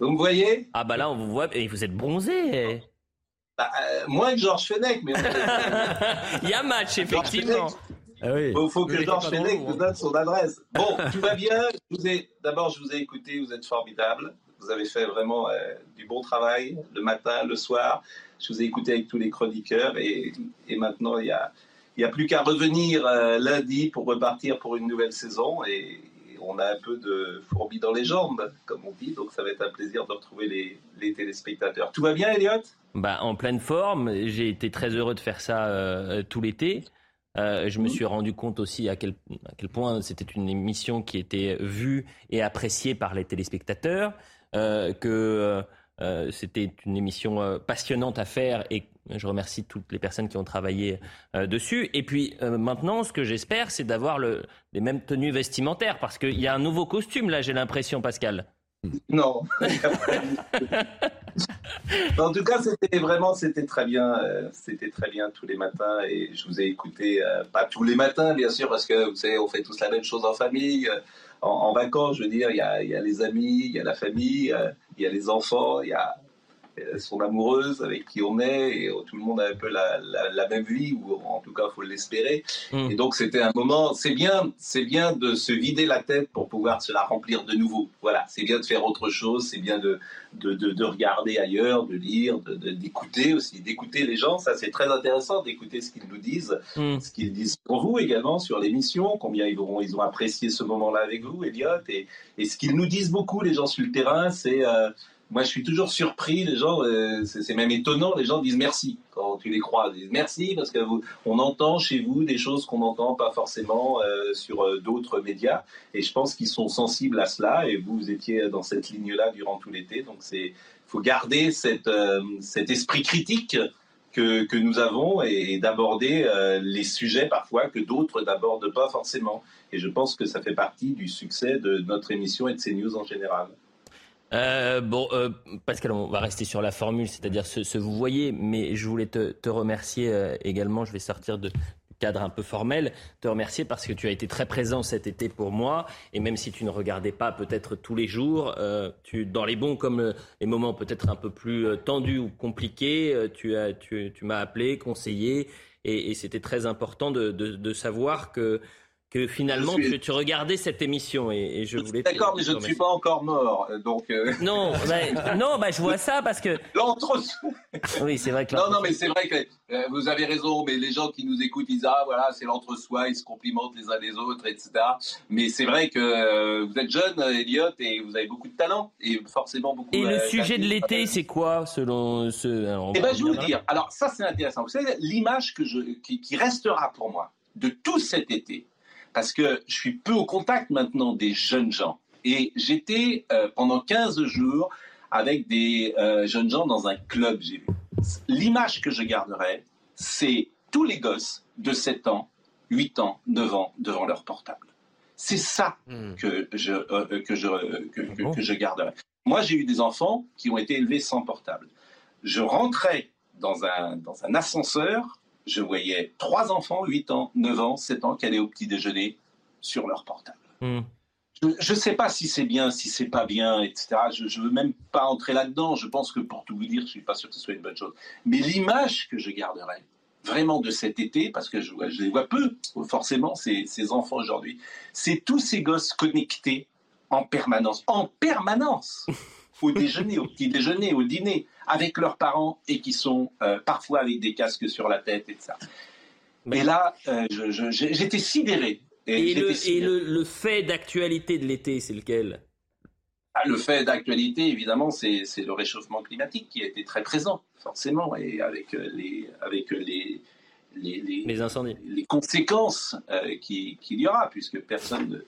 Vous me voyez? Ah bah là, on vous voit et vous êtes bronzé. Bah, euh, moins que Georges Fenech, mais. Il y a match, effectivement. Il ah faut, que Georges Fenech nous donne son adresse. Bon, tout va bien. D'abord, je vous ai écouté, vous êtes formidable. Vous avez fait vraiment euh, du bon travail le matin, le soir. Je vous ai écouté avec tous les chroniqueurs et, et maintenant, il n'y a, y a plus qu'à revenir euh, lundi pour repartir pour une nouvelle saison. Et, on a un peu de fourbi dans les jambes, comme on dit. Donc, ça va être un plaisir de retrouver les, les téléspectateurs. Tout va bien, Elliot? Bah, En pleine forme. J'ai été très heureux de faire ça euh, tout l'été. Euh, je me suis rendu compte aussi à quel, à quel point c'était une émission qui était vue et appréciée par les téléspectateurs, euh, que c'était une émission passionnante à faire et je remercie toutes les personnes qui ont travaillé dessus. Et puis maintenant, ce que j'espère, c'est d'avoir le, les mêmes tenues vestimentaires parce qu'il y a un nouveau costume là, j'ai l'impression, Pascal. Non. en tout cas, c'était vraiment, c'était très bien, euh, c'était très bien tous les matins et je vous ai écouté, euh, pas tous les matins bien sûr, parce que vous savez, on fait tous la même chose en famille, euh, en, vacances, je veux dire, il y a, les amis, il y a la famille, il y a les enfants, il y a euh, son amoureuse avec qui on est, et tout le monde a un peu la, la, même vie, ou en tout cas, il faut l'espérer. Mm. Et donc, c'était un moment, c'est bien, c'est bien de se vider la tête pour pouvoir se la remplir de nouveau. Voilà, c'est bien de faire autre chose, c'est bien de, de, de, regarder ailleurs, de lire, d'écouter aussi, d'écouter les gens. Ça, c'est très intéressant d'écouter ce qu'ils nous disent, mm. ce qu'ils disent pour vous également sur l'émission, combien ils ont, ils ont apprécié ce moment-là avec vous, Elliot, et, et ce qu'ils nous disent beaucoup, les gens sur le terrain, c'est... Euh, moi, je suis toujours surpris. Les gens, euh, c'est même étonnant. Les gens disent merci quand tu les crois. Ils disent merci parce que vous, on entend chez vous des choses qu'on n'entend pas forcément euh, sur euh, d'autres médias. Et je pense qu'ils sont sensibles à cela. Et vous, vous étiez dans cette ligne-là durant tout l'été. Donc, c'est faut garder cet esprit critique que, nous avons et, et d'aborder les sujets parfois que d'autres n'abordent pas forcément. Et je pense que ça fait partie du succès de notre émission et de CNews en général. Euh, bon, euh, Pascal, on va rester sur la formule, c'est-à-dire ce, vous voyez, mais je voulais te, remercier euh, également, je vais sortir de, cadre un peu formel, te remercier parce que tu as été très présent cet été pour moi, et même si tu ne regardais pas peut-être tous les jours, tu, dans les bons comme les moments peut-être un peu plus tendus ou compliqués, tu, as, tu, m'as appelé, conseillé, et, c'était très important de savoir que que finalement tu, regardais cette émission et, je, voulais. D'accord, mais je ne suis pas encore mort, donc. Euh. Non, bah, non, bah, je vois ça parce que. L'entre-soi. Oui, c'est vrai que. Non, non, mais c'est vrai que euh, vous avez raison, mais les gens qui nous écoutent disent ah voilà c'est l'entre-soi, ils se complimentent les uns les autres, etc. Mais c'est vrai que euh, vous êtes jeune, Elliot, et vous avez beaucoup de talent et forcément beaucoup. Et le sujet de l'été, c'est quoi selon ce Eh ben, je vais vous dire. Alors ça, c'est intéressant. Vous savez, l'image que je qui restera pour moi de tout cet été parce que je suis peu au contact maintenant des jeunes gens. Et j'étais euh, pendant 15 jours avec des euh, jeunes gens dans un club, j'ai vu. L'image que je garderai, c'est tous les gosses de 7 ans, 8 ans, 9 ans devant leur portable. C'est ça hmm. que, je, euh, que, je, que, que, je garderai. Moi, j'ai eu des enfants qui ont été élevés sans portable. Je rentrais dans un, dans un ascenseur je voyais trois enfants, 8 ans, 9 ans, 7 ans, qui allaient au petit déjeuner sur leur portable. Hmm. Je ne sais pas si c'est bien, si c'est pas bien, etc. Je ne veux même pas entrer là-dedans. Je pense que pour tout vous dire, je ne suis pas sûr que ce soit une bonne chose. Mais l'image que je garderai vraiment de cet été, parce que je, je les vois peu, forcément, ces, ces enfants aujourd'hui, c'est tous ces gosses connectés en permanence. En permanence au déjeuner, au petit déjeuner, au dîner, avec leurs parents et qui sont euh, parfois avec des casques sur la tête et ça. Mais là, euh, j'étais sidéré. Et, le, fait d'actualité de l'été, c'est lequel? Ah, Le fait d'actualité, évidemment, c'est le réchauffement climatique qui a été très présent, forcément, et avec euh, les, avec les, les, les, incendies. Les conséquences qu'il y aura, puisque personne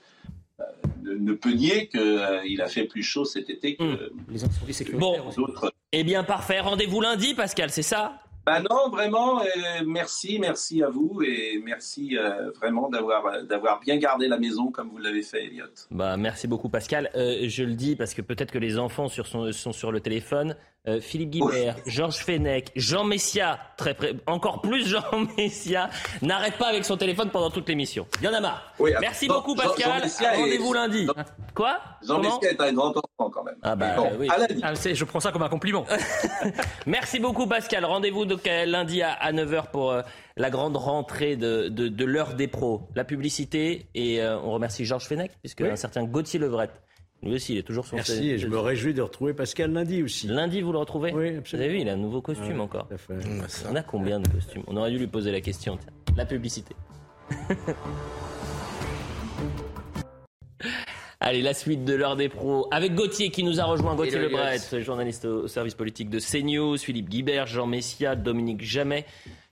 ne ne peut nier qu'il euh, a fait plus chaud cet été que hmm. les incendies bon. autres. Eh bien, parfait. Rendez-vous lundi, Pascal, c'est ça? Bah non, vraiment, euh, merci, merci à vous et merci euh, vraiment d'avoir d'avoir bien gardé la maison comme vous l'avez fait, Elliot. Bah merci beaucoup, Pascal. je le dis parce que peut-être que les enfants sur sont sur le téléphone. Euh, Philippe Guibert, Georges Fenech, Jean Messia, très encore plus Jean Messia, n'arrête pas avec son téléphone pendant toute l'émission. Il y en a marre. Merci beaucoup Pascal. Rendez-vous lundi. Quoi? Jean Messia est un grand enfant quand même. Ah bah oui. Ah, je prends ça comme un compliment. Merci beaucoup Pascal. Rendez-vous donc euh, lundi à, 9h pour euh, la grande rentrée de, de, l'heure des pros. La publicité et on remercie Georges Fenech puisque un certain Gauthier Levret lui aussi, il est toujours sur Merci, et je me réjouis de retrouver Pascal lundi aussi. Lundi, vous le retrouvez Oui, absolument. Vous avez vu, il a un nouveau costume encore. On a combien de costumes? On aurait dû lui poser la question. La publicité. Allez, la suite de l'heure des pros avec Gauthier qui nous a rejoint. Gauthier Lebret, journaliste au service politique de CNews, Philippe Guibert, Jean Messia, Dominique Jamais,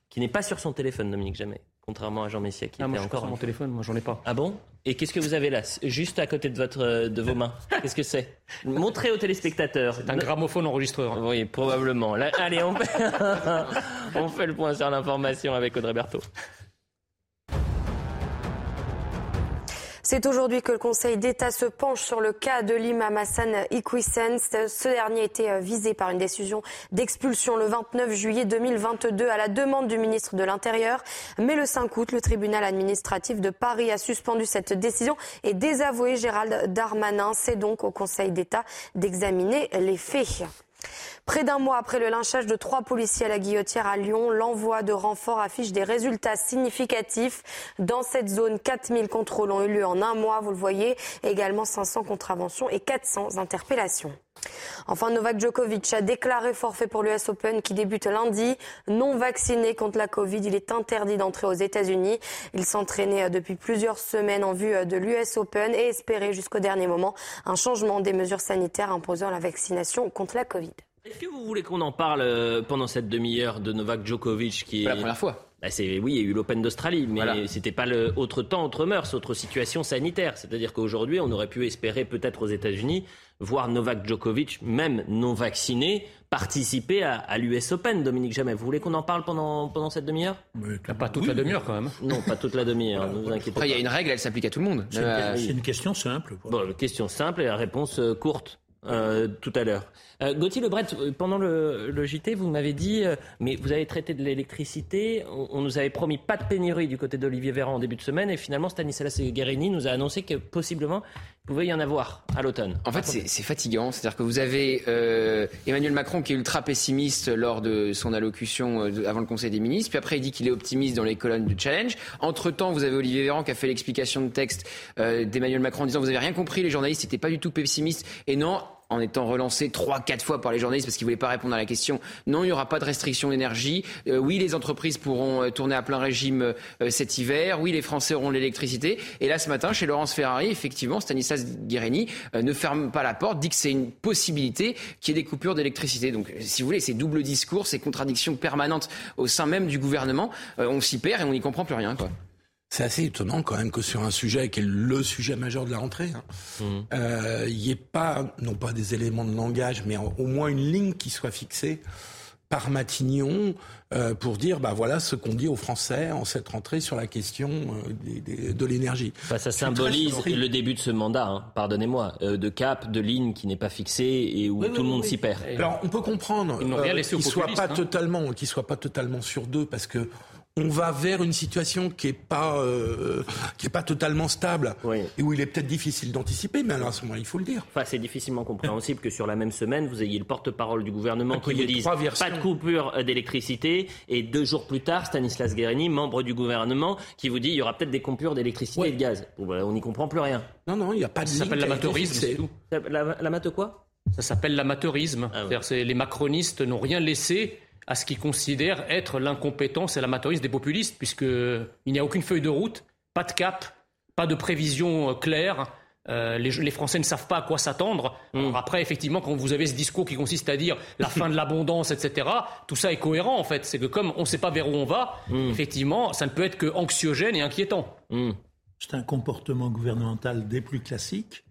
qui n'est pas sur son téléphone, Dominique Jamais. Contrairement à Jean Messia qui ah, était encore sur mon téléphone, moi j'en ai pas. Ah bon? Et qu'est-ce que vous avez là, juste à côté de votre de vos mains Qu'est-ce que c'est? Montrez aux téléspectateurs. C'est un gramophone enregistreur. Oui, probablement. allez, on fait... on fait le point sur l'information avec Audrey Berthaud. C'est aujourd'hui que le Conseil d'État se penche sur le cas de l'imam Hassan. Ce dernier été euh, visé par une décision d'expulsion le 29 juillet 2022 à la demande du ministre de l'Intérieur. Mais le 5 août, le tribunal administratif de Paris a suspendu cette décision et désavoué Gérald Darmanin. C'est donc au Conseil d'État d'examiner les faits. Près d'un mois après le lynchage de trois policiers à la guillotière à Lyon, l'envoi de renforts affiche des résultats significatifs. Dans cette zone, 4000 contrôles ont eu lieu en un mois, vous le voyez, également 500 contraventions et 400 interpellations. Enfin, Novak Djokovic a déclaré forfait pour l'US Open qui débute lundi. Non vacciné contre la Covid, il est interdit d'entrer aux États-Unis. Il s'entraînait depuis plusieurs semaines en vue de l'US Open et espérait jusqu'au dernier moment un changement des mesures sanitaires imposant la vaccination contre la Covid. Est-ce que vous voulez qu'on en parle euh, pendant cette demi-heure de Novak Djokovic qui est... la première fois. Bah c'est, oui, il y a eu l'Open d'Australie, mais c'était pas le autre temps, autre mœurs, autre situation sanitaire. C'est-à-dire qu'aujourd'hui, on aurait pu espérer peut-être aux États-Unis voir Novak Djokovic, même non vacciné, participer à, l'US Open. Dominique Jamais, vous voulez qu'on en parle pendant, pendant cette demi-heure? Pas toute la demi-heure quand même. Non, pas toute la demi-heure. ne vous inquiétez Après, il y a une règle, elle s'applique à tout le monde. C'est une, euh, question simple. Bon, question simple et la réponse euh, courte. Euh, tout à l'heure. Euh, Gauthier Lebret, euh, pendant le, le JT, vous m'avez dit, mais vous avez traité de l'électricité, on, nous avait promis pas de pénurie du côté d'Olivier Véran en début de semaine, et finalement Stanislas Guérini nous a annoncé que possiblement il pouvait y en avoir à l'automne. En fait, c'est fatigant, c'est-à-dire que vous avez Emmanuel Macron qui est ultra pessimiste lors de son allocution avant le Conseil des ministres, puis après il dit qu'il est optimiste dans les colonnes du challenge. Entre-temps, vous avez Olivier Véran qui a fait l'explication de texte d'Emmanuel Macron en disant vous avez rien compris, les journalistes n'étaient pas du tout pessimistes, et non, en étant relancé trois, quatre fois par les journalistes parce qu'ils voulaient pas répondre à la question. Non, il n'y aura pas de restriction d'énergie. Euh, oui, les entreprises pourront euh, tourner à plein régime euh, cet hiver. Oui, les Français auront l'électricité. Et là, ce matin, chez Laurence Ferrari, effectivement, Stanislas Guérini ne ferme pas la porte, dit que c'est une possibilité qu'il y ait des coupures d'électricité. Donc, si vous voulez, ces doubles discours, ces contradictions permanentes au sein même du gouvernement, on s'y perd et on n'y comprend plus rien. C'est assez étonnant quand même que sur un sujet qui est le sujet majeur de la rentrée, hein, mmh. euh, il n'y ait pas, non pas des éléments de langage, mais au moins une ligne qui soit fixée par Matignon euh, pour dire bah voilà ce qu'on dit aux Français en cette rentrée sur la question euh, de l'énergie. Bah, ça symbolise le début de ce mandat, hein, pardonnez-moi, de cap, de ligne qui n'est pas fixée et où tout le monde s'y perd. Alors on peut comprendre qu'il soit pas hein. totalement, qu'il soit pas totalement sur deux parce que on va vers une situation qui est pas euh, qui est pas totalement stable et où il est peut-être difficile d'anticiper, mais alors à ce moment il faut le dire. Enfin, c'est difficilement compréhensible que sur la même semaine vous ayez le porte-parole du gouvernement qui vous dise pas de coupure euh, d'électricité et deux jours plus tard Stanislas Guérini, membre du gouvernement, qui vous dit il y aura peut-être des coupures d'électricité et de gaz. Ben, on n'y comprend plus rien. Non non, il n'y a pas de. Ça s'appelle l'amateurisme, c'est tout. L'amateur quoi? Ça s'appelle l'amateurisme. Ah les macronistes n'ont rien laissé à ce qu'ils considèrent être l'incompétence et l'amateurisme des populistes, puisqu'il n'y a aucune feuille de route, pas de cap, pas de prévision euh, claire. Euh, les, Français ne savent pas à quoi s'attendre. Mm. Après, effectivement, quand vous avez ce discours qui consiste à dire la fin de l'abondance, etc., tout ça est cohérent en fait. C'est que comme on ne sait pas vers où on va, mm. effectivement, ça ne peut être que anxiogène et inquiétant. Mm. C'est un comportement gouvernemental des plus classiques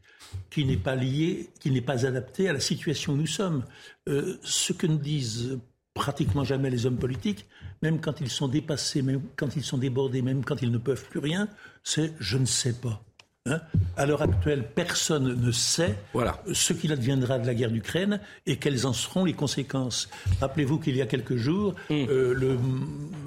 qui n'est pas lié, qui n'est pas adapté à la situation où nous sommes. Euh, ce que nous disent pratiquement jamais les hommes politiques, même quand ils sont dépassés, même quand ils sont débordés, même quand ils ne peuvent plus rien, c'est je ne sais pas. Hein à l'heure actuelle, personne ne sait voilà. ce qu'il adviendra de la guerre d'Ukraine et quelles en seront les conséquences. Rappelez-vous qu'il y a quelques jours, mm. euh, le,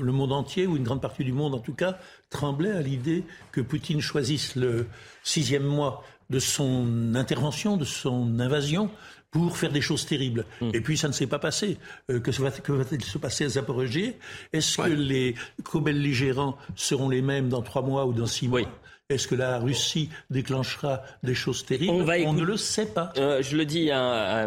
le, monde entier, ou une grande partie du monde en tout cas, tremblait à l'idée que Poutine choisisse le sixième mois de son intervention, de son invasion, pour faire des choses terribles. Hmm. Et puis ça ne s'est pas passé. Euh, que, va-t-il se passer à Zaporozhye Est-ce que les co-belligérants seront les mêmes dans trois mois ou dans six mois? Est-ce que la Russie déclenchera des choses terribles? On, ne le sait pas. Euh, je le dis à,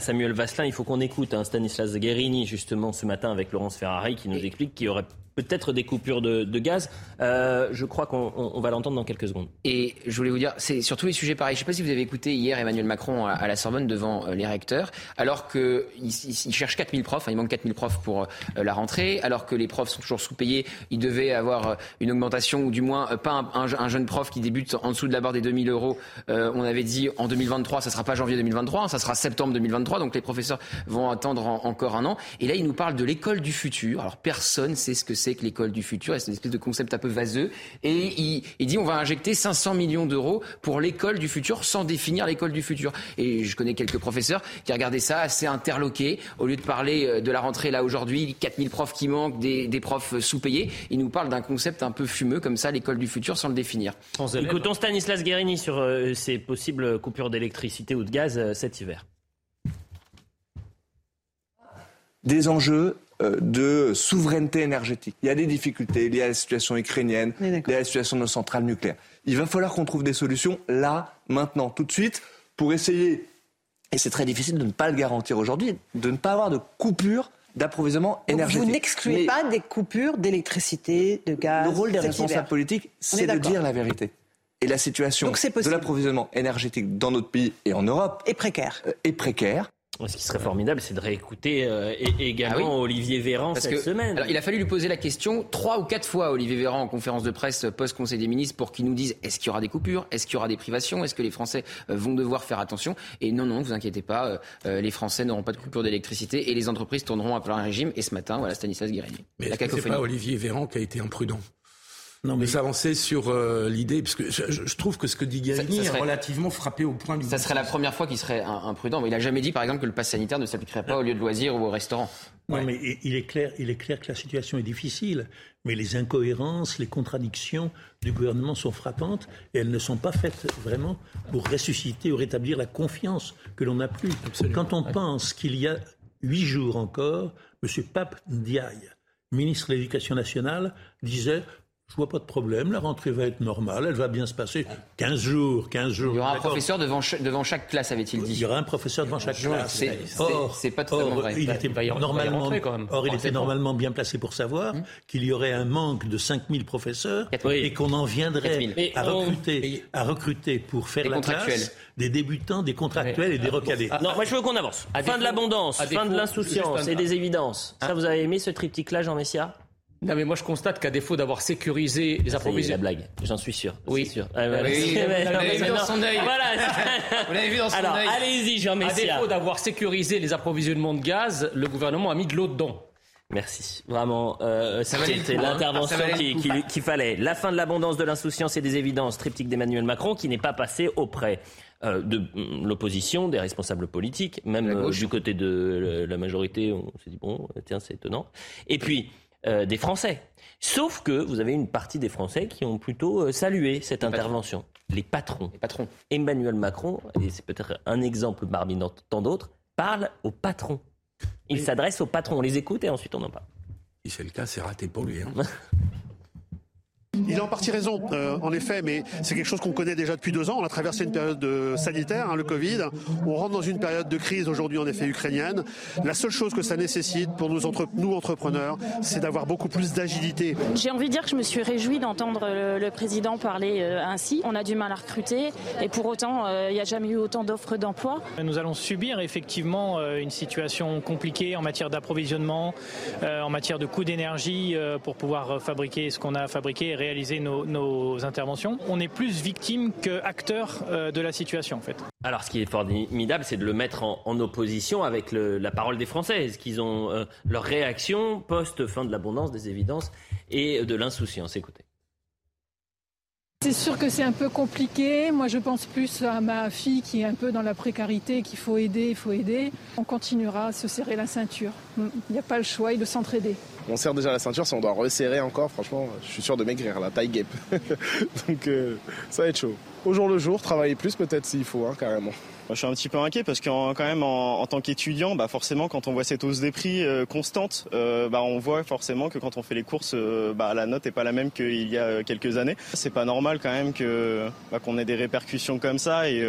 Samuel Vasselin, il faut qu'on écoute hein, Stanislas Guérini justement ce matin avec Laurence Ferrari qui nous explique qu'il y aurait peut-être des coupures de, gaz. Euh, je crois qu'on va l'entendre dans quelques secondes. Et je voulais vous dire, c'est sur tous les sujets pareils. Je ne sais pas si vous avez écouté hier Emmanuel Macron à, la Sorbonne devant euh, les recteurs, alors qu'il il, cherche 4000 profs, hein, il manque 4000 profs pour euh, la rentrée, alors que les profs sont toujours sous-payés, il devait avoir une augmentation, ou du moins pas un, jeune prof qui débute en dessous de la barre des 2000 euros. on avait dit en 2023, ça ne sera pas janvier 2023, ça sera septembre 2023, donc les professeurs vont attendre encore un an. Et là, il nous parle de l'école du futur. Alors personne ne sait ce que c'est c'est que l'école du futur. C'est une espèce de concept un peu vaseux. Et il, il dit on va injecter 500 millions d'euros pour l'école du futur sans définir l'école du futur. Et je connais quelques professeurs qui regardaient ça assez interloqués. Au lieu de parler euh, de la rentrée là aujourd'hui, 4000 profs qui manquent, des, des profs sous-payés, ils nous parlent d'un concept un peu fumeux comme ça, l'école du futur, sans le définir. Écoutons Stanislas Guérini sur euh, ces possibles coupures d'électricité ou de gaz euh, cet hiver. Des enjeux euh, de souveraineté énergétique. Il y a des difficultés liées à la situation ukrainienne, liées à la situation de nos centrales nucléaires. Il va falloir qu'on trouve des solutions là, maintenant, tout de suite, pour essayer, et c'est très difficile de ne pas le garantir aujourd'hui, de ne pas avoir de coupure d'approvisionnement énergétique. Vous n'excluez pas des coupures d'électricité, de gaz Le rôle des responsables politiques, c'est de dire la vérité. Et la situation de l'approvisionnement énergétique dans notre pays et en Europe est précaire. Euh, est précaire. Ce qui serait formidable, c'est de réécouter euh, également ah Olivier Véran cette semaine. Alors, il a fallu lui poser la question trois ou quatre fois, Olivier Véran, en conférence de presse post-Conseil des ministres, pour qu'il nous dise est-ce qu'il y aura des coupures? Est-ce qu'il y aura des privations? Est-ce que les Français euh, vont devoir faire attention? Et non, non, ne vous inquiétez pas, euh, les Français n'auront pas de coupure d'électricité et les entreprises tourneront à plein régime. Et ce matin, voilà, Stanislas Guérini. Mais c'est pas Olivier Véran qui a été imprudent? Non, mais s'avancer sur euh, l'idée, parce que je, trouve que ce que dit Guérini est relativement frappé au point du. Ça serait la première fois qu'il serait imprudent. Mais il n'a jamais dit, par exemple, que le pass sanitaire ne s'appliquerait pas au lieu de loisirs ou au restaurant. Non, mais il est, clair, il est clair que la situation est difficile, mais les incohérences, les contradictions du gouvernement sont frappantes et elles ne sont pas faites vraiment pour ressusciter ou rétablir la confiance que l'on n'a plus. Quand on pense qu'il y a huit jours encore, M. Pape Ndiaye, ministre de l'Éducation nationale, disait je vois pas de problème, la rentrée va être normale, elle va bien se passer. 15 jours, 15 jours. Il y aura un professeur devant, devant chaque classe, avait-il dit. Il y aura un professeur devant chaque classe. C'est pas totalement vrai. Il était normalement, or, il était normalement bien placé pour savoir hum. qu'il y aurait un manque de 5000 professeurs et qu'on en viendrait à recruter, à recruter pour faire la classe des débutants, des contractuels et des recadés. non, moi je veux qu'on avance. Fin de l'abondance, fin de l'insouciance et des évidences. Ça, vous avez aimé ce triptyque-là, Jean Messia? Non, mais moi je constate qu'à défaut d'avoir sécurisé les approvisionnements. la blague, j'en suis sûr. Oui, sûr. Ah, vous l'avez vu dans son œil. Voilà. vous l'avez vu dans son Alors, allez-y, Jean Messia. À défaut d'avoir sécurisé les approvisionnements de gaz, le gouvernement a mis de l'eau dedans. Merci. Vraiment, euh, c'était l'intervention qu'il fallait. La fin de l'abondance, de l'insouciance et des évidences, triptyque d'Emmanuel Macron, qui n'est pas passé auprès euh, de l'opposition, des responsables politiques, même euh, du côté de la majorité. On s'est dit, bon, tiens, c'est étonnant. Et puis, euh, des Français. Sauf que vous avez une partie des Français qui ont plutôt euh, salué cette intervention. Les patrons. Les patrons. Emmanuel Macron, et c'est peut-être un exemple parmi tant d'autres, parle aux patrons. Il s'adresse aux patrons. On les écoute et ensuite on en parle. Si c'est le cas, c'est raté pour lui. Hein. Il a en partie raison, euh, en effet, mais c'est quelque chose qu'on connaît déjà depuis deux ans. On a traversé une période de sanitaire, hein, le Covid. On rentre dans une période de crise aujourd'hui, en effet, ukrainienne. La seule chose que ça nécessite pour nous, entre, nous entrepreneurs, c'est d'avoir beaucoup plus d'agilité. J'ai envie de dire que je me suis réjoui d'entendre le, président parler euh, ainsi. On a du mal à recruter et pour autant, euh, il n'y a jamais eu autant d'offres d'emploi. Nous allons subir effectivement une situation compliquée en matière d'approvisionnement, en matière de coût d'énergie pour pouvoir fabriquer ce qu'on a fabriqué et réaliser nos, interventions. On est plus victime qu'acteur euh, de la situation en fait. Alors ce qui est formidable, c'est de le mettre en, opposition avec la parole des Français. qu'ils ont euh, leur réaction post-fin de l'abondance, des évidences et de l'insouciance? Écoutez. C'est sûr que c'est un peu compliqué. Moi, je pense plus à ma fille qui est un peu dans la précarité, qu'il faut aider, il faut aider. On continuera à se serrer la ceinture. Il n'y a pas le choix, il de s'entraider. On serre déjà la ceinture, si on doit resserrer encore, franchement, je suis sûr de maigrir, la taille guêpe. Donc euh, ça va être chaud. Au jour le jour, travailler plus peut-être s'il faut, hein, carrément. Je suis un petit peu inquiet parce que quand même en, tant qu'étudiant, bah forcément quand on voit cette hausse des prix euh, constante, euh, bah on voit forcément que quand on fait les courses, bah la note est pas la même qu'il y a quelques années. C'est pas normal quand même bah, qu'on ait des répercussions comme ça et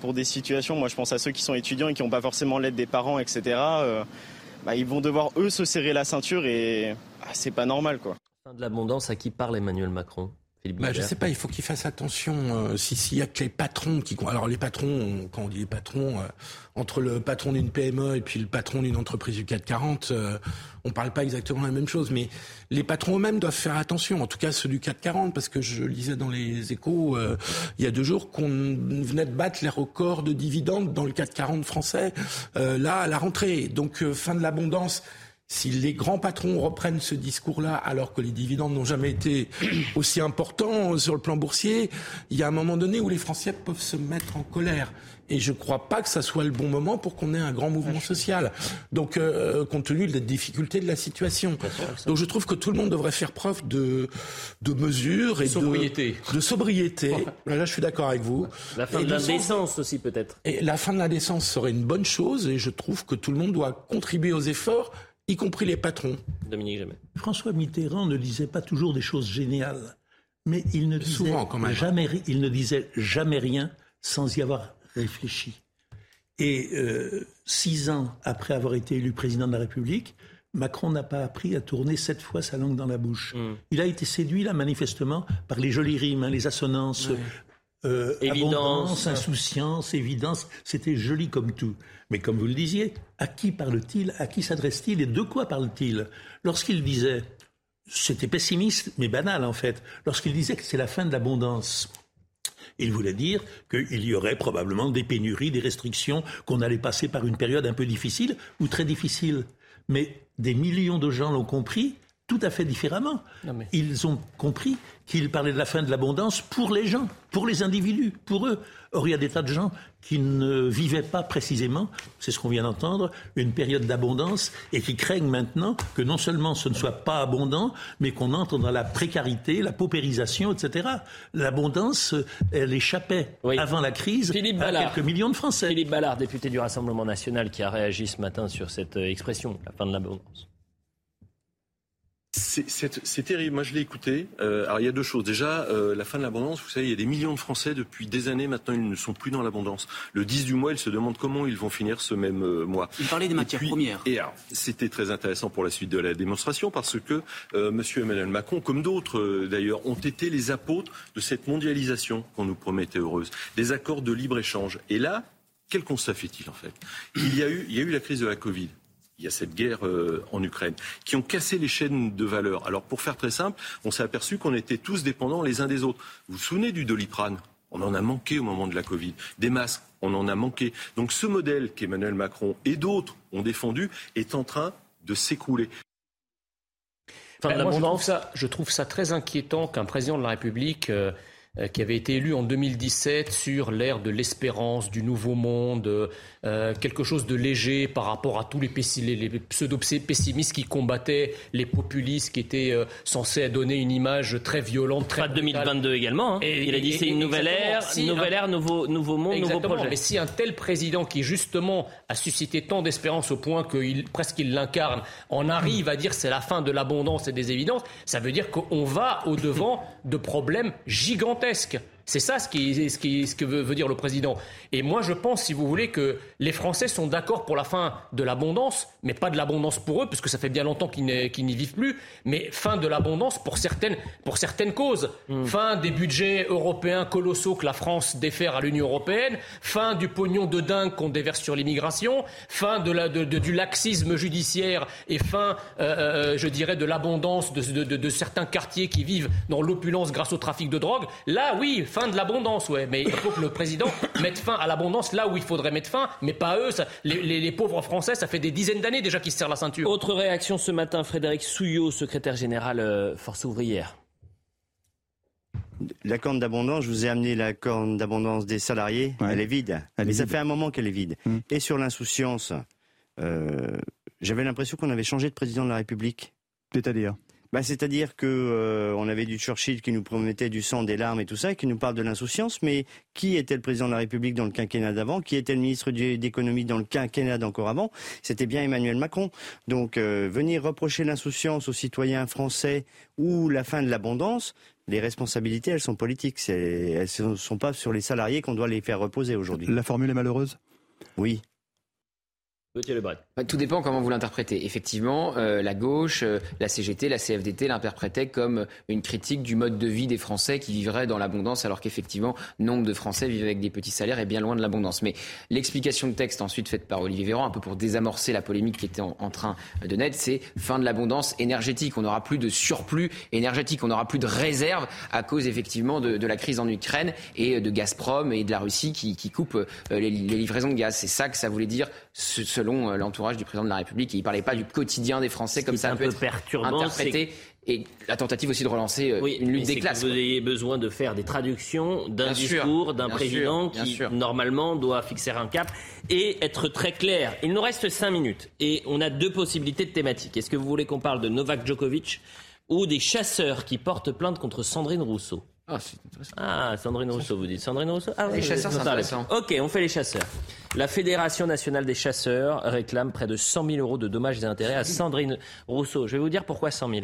pour des situations, moi je pense à ceux qui sont étudiants et qui n'ont pas forcément l'aide des parents, etc. Bah, ils vont devoir eux se serrer la ceinture et ah, c'est pas normal quoi. de l'abondance, à qui parle Emmanuel Macron? Bah, je sais pas, il faut qu'il fasse attention. Euh, s'il y a que les patrons qui, alors les patrons, quand on dit les patrons, euh, entre le patron d'une PME et puis le patron d'une entreprise du 440, euh, on parle pas exactement la même chose. Mais les patrons eux-mêmes doivent faire attention. En tout cas, ceux du 440, parce que je lisais dans les Échos euh, il y a deux jours qu'on venait de battre les records de dividendes dans le 440 français. là, à la rentrée. Donc fin de l'abondance si les grands patrons reprennent ce discours-là alors que les dividendes n'ont jamais été aussi importants sur le plan boursier, il y a un moment donné où les Français peuvent se mettre en colère. Et je ne crois pas que ça soit le bon moment pour qu'on ait un grand mouvement social. Donc, euh, compte tenu de la difficulté de la situation. Donc, je trouve que tout le monde devrait faire preuve de, de mesure et sobriété. de, de sobriété. Là, je suis d'accord avec vous. La fin de l'indécence aussi, peut-être. Et la fin de l'indécence serait une bonne chose. Et je trouve que tout le monde doit contribuer aux efforts y compris les patrons. Dominique Jamais. François Mitterrand ne disait pas toujours des choses géniales, mais il ne disait, Souvent, quand même. Jamais, il ne disait jamais rien sans y avoir réfléchi. Et euh, six ans après avoir été élu président de la République, Macron n'a pas appris à tourner sept fois sa langue dans la bouche. Mm. Il a été séduit, là, manifestement, par les jolies rimes, hein, les assonances. Euh, Évidence. abondance, insouciance, évidence, c'était joli comme tout. Mais comme vous le disiez, à qui parle-t-il À qui s'adresse-t-il Et de quoi parle-t-il? Lorsqu'il disait, c'était pessimiste, mais banal en fait, lorsqu'il disait que c'est la fin de l'abondance, il voulait dire qu'il y aurait probablement des pénuries, des restrictions, qu'on allait passer par une période un peu difficile ou très difficile. Mais des millions de gens l'ont compris tout à fait différemment. Ils ont compris qu'il parlait de la fin de l'abondance pour les gens, pour les individus, pour eux. Or, il y a des tas de gens qui ne vivaient pas précisément, c'est ce qu'on vient d'entendre, une période d'abondance et qui craignent maintenant que non seulement ce ne soit pas abondant, mais qu'on entre dans la précarité, la paupérisation, etc. L'abondance, elle échappait avant la crise Philippe à Ballard. quelques millions de Français. Philippe Ballard, député du Rassemblement national, qui a réagi ce matin sur cette euh, expression, la fin de l'abondance. C'est- terrible. Moi, je l'ai écouté. Euh, alors, il y a deux choses. Déjà, euh, la fin de l'abondance. Vous savez, il y a des millions de Français depuis des années maintenant. Ils ne sont plus dans l'abondance. Le 10 du mois, ils se demandent comment ils vont finir ce même euh, mois. Il parlait des Et matières puis- premières. Et alors, c'était très intéressant pour la suite de la démonstration parce que Monsieur Emmanuel Macron, comme d'autres d'ailleurs, ont été les apôtres de cette mondialisation qu'on nous promettait heureuse, des accords de libre échange. Et là, quel constat fait-il en fait? Il y a eu, il y a eu la crise de la Covid. Il y a cette guerre euh, en Ukraine, qui ont cassé les chaînes de valeur. Alors, pour faire très simple, on s'est aperçu qu'on était tous dépendants les uns des autres. Vous vous souvenez du doliprane? On en a manqué au moment de la Covid. Des masques, on en a manqué. Donc, ce modèle qu'Emmanuel Macron et d'autres ont défendu est en train de s'écrouler. Ben, je, trouve ça, je trouve ça très inquiétant qu'un président de la République euh, qui avait été élu en 2017 sur l'ère de l'espérance, du nouveau monde, euh, quelque chose de léger par rapport à tous les, pessi- les, les pseudo-pessimistes qui combattaient les populistes qui étaient euh, censés donner une image très violente, très Pas de 2022 également. hein. Il a dit c'est une nouvelle ère, Si nouvelle un- ère, nouveau, nouveau monde, nouveau projet. Mais si un tel président qui justement a suscité tant d'espérance au point qu'il presque il l'incarne, en arrive à dire c'est la fin de l'abondance et des évidences, ça veut dire qu'on va au devant de problèmes gigantesques. grotesque C'est ça ce, qui, ce, qui, ce que veut, veut dire le président. Et moi, je pense, si vous voulez, que les Français sont d'accord pour la fin de l'abondance, mais pas de l'abondance pour eux, puisque ça fait bien longtemps qu'ils n'y vivent plus, mais fin de l'abondance pour certaines, pour certaines causes. Fin des budgets européens colossaux que la France défère à l'Union européenne, fin du pognon de dingue qu'on déverse sur l'immigration, fin de la, de- de- du laxisme judiciaire et fin, euh, euh, je dirais, de l'abondance de certains quartiers qui vivent dans l'opulence grâce au trafic de drogue. Là, oui, fin de l'abondance, ouais. Mais il faut que le président mette fin à l'abondance là où il faudrait mettre fin, mais pas eux. Ça- les, les- les pauvres Français, ça fait des dizaines d'années déjà qu'ils se serrent la ceinture. Autre réaction ce matin, Frédéric Souillot, secrétaire général euh, Force ouvrière. La corne d'abondance, je vous ai amené la corne d'abondance des salariés. Elle est vide. Elle Mais est ça vide. fait un moment qu'elle est vide. Et sur l'insouciance, euh, j'avais l'impression qu'on avait changé de président de la République. C'est-à-dire? Bah, C'est-à-dire que euh, on avait du Churchill qui nous promettait du sang, des larmes et tout ça, et qui nous parle de l'insouciance. Mais qui était le président de la République dans le quinquennat d'avant Qui était le ministre d'économie dans le quinquennat d'encore avant C'était bien Emmanuel Macron. Donc euh, venir reprocher l'insouciance aux citoyens français ou la fin de l'abondance, les responsabilités, elles sont politiques. Elles ne sont pas sur les salariés qu'on doit les faire reposer aujourd'hui. La formule est malheureuse? Oui. Bah, Tout dépend comment vous l'interprétez. Effectivement, euh, la gauche, euh, la CGT, la CFDT l'interprétaient comme une critique du mode de vie des Français qui vivraient dans l'abondance, alors qu'effectivement, nombre de Français vivent avec des petits salaires et bien loin de l'abondance. Mais l'explication de texte ensuite faite par Olivier Véran, un peu pour désamorcer la polémique qui était en, train de naître, c'est fin de l'abondance énergétique. On n'aura plus de surplus énergétique, on n'aura plus de réserve à cause effectivement de, la crise en Ukraine et de Gazprom et de la Russie qui, qui coupent euh, les, les livraisons de gaz. C'est ça que ça voulait dire selon l'entourage du président de la République. Il ne parlait pas du quotidien des Français comme ça un peu perturbant, interprété et la tentative aussi de relancer euh, une lutte des classes. Que vous ayez besoin de faire des traductions d'un discours d'un président qui normalement doit fixer un cap et être très clair. Il nous reste cinq minutes et on a deux possibilités de thématiques. Est-ce que vous voulez qu'on parle de Novak Djokovic ou des chasseurs qui portent plainte contre Sandrine Rousseau? Ah, ah, Sandrine Rousseau, vous dites Sandrine Rousseau Ah, les chasseurs, c'est intéressant. Ok, on fait les chasseurs. La Fédération nationale des chasseurs réclame près de 100 000 euros de dommages et intérêts à Sandrine Rousseau. Je vais vous dire pourquoi 100 000.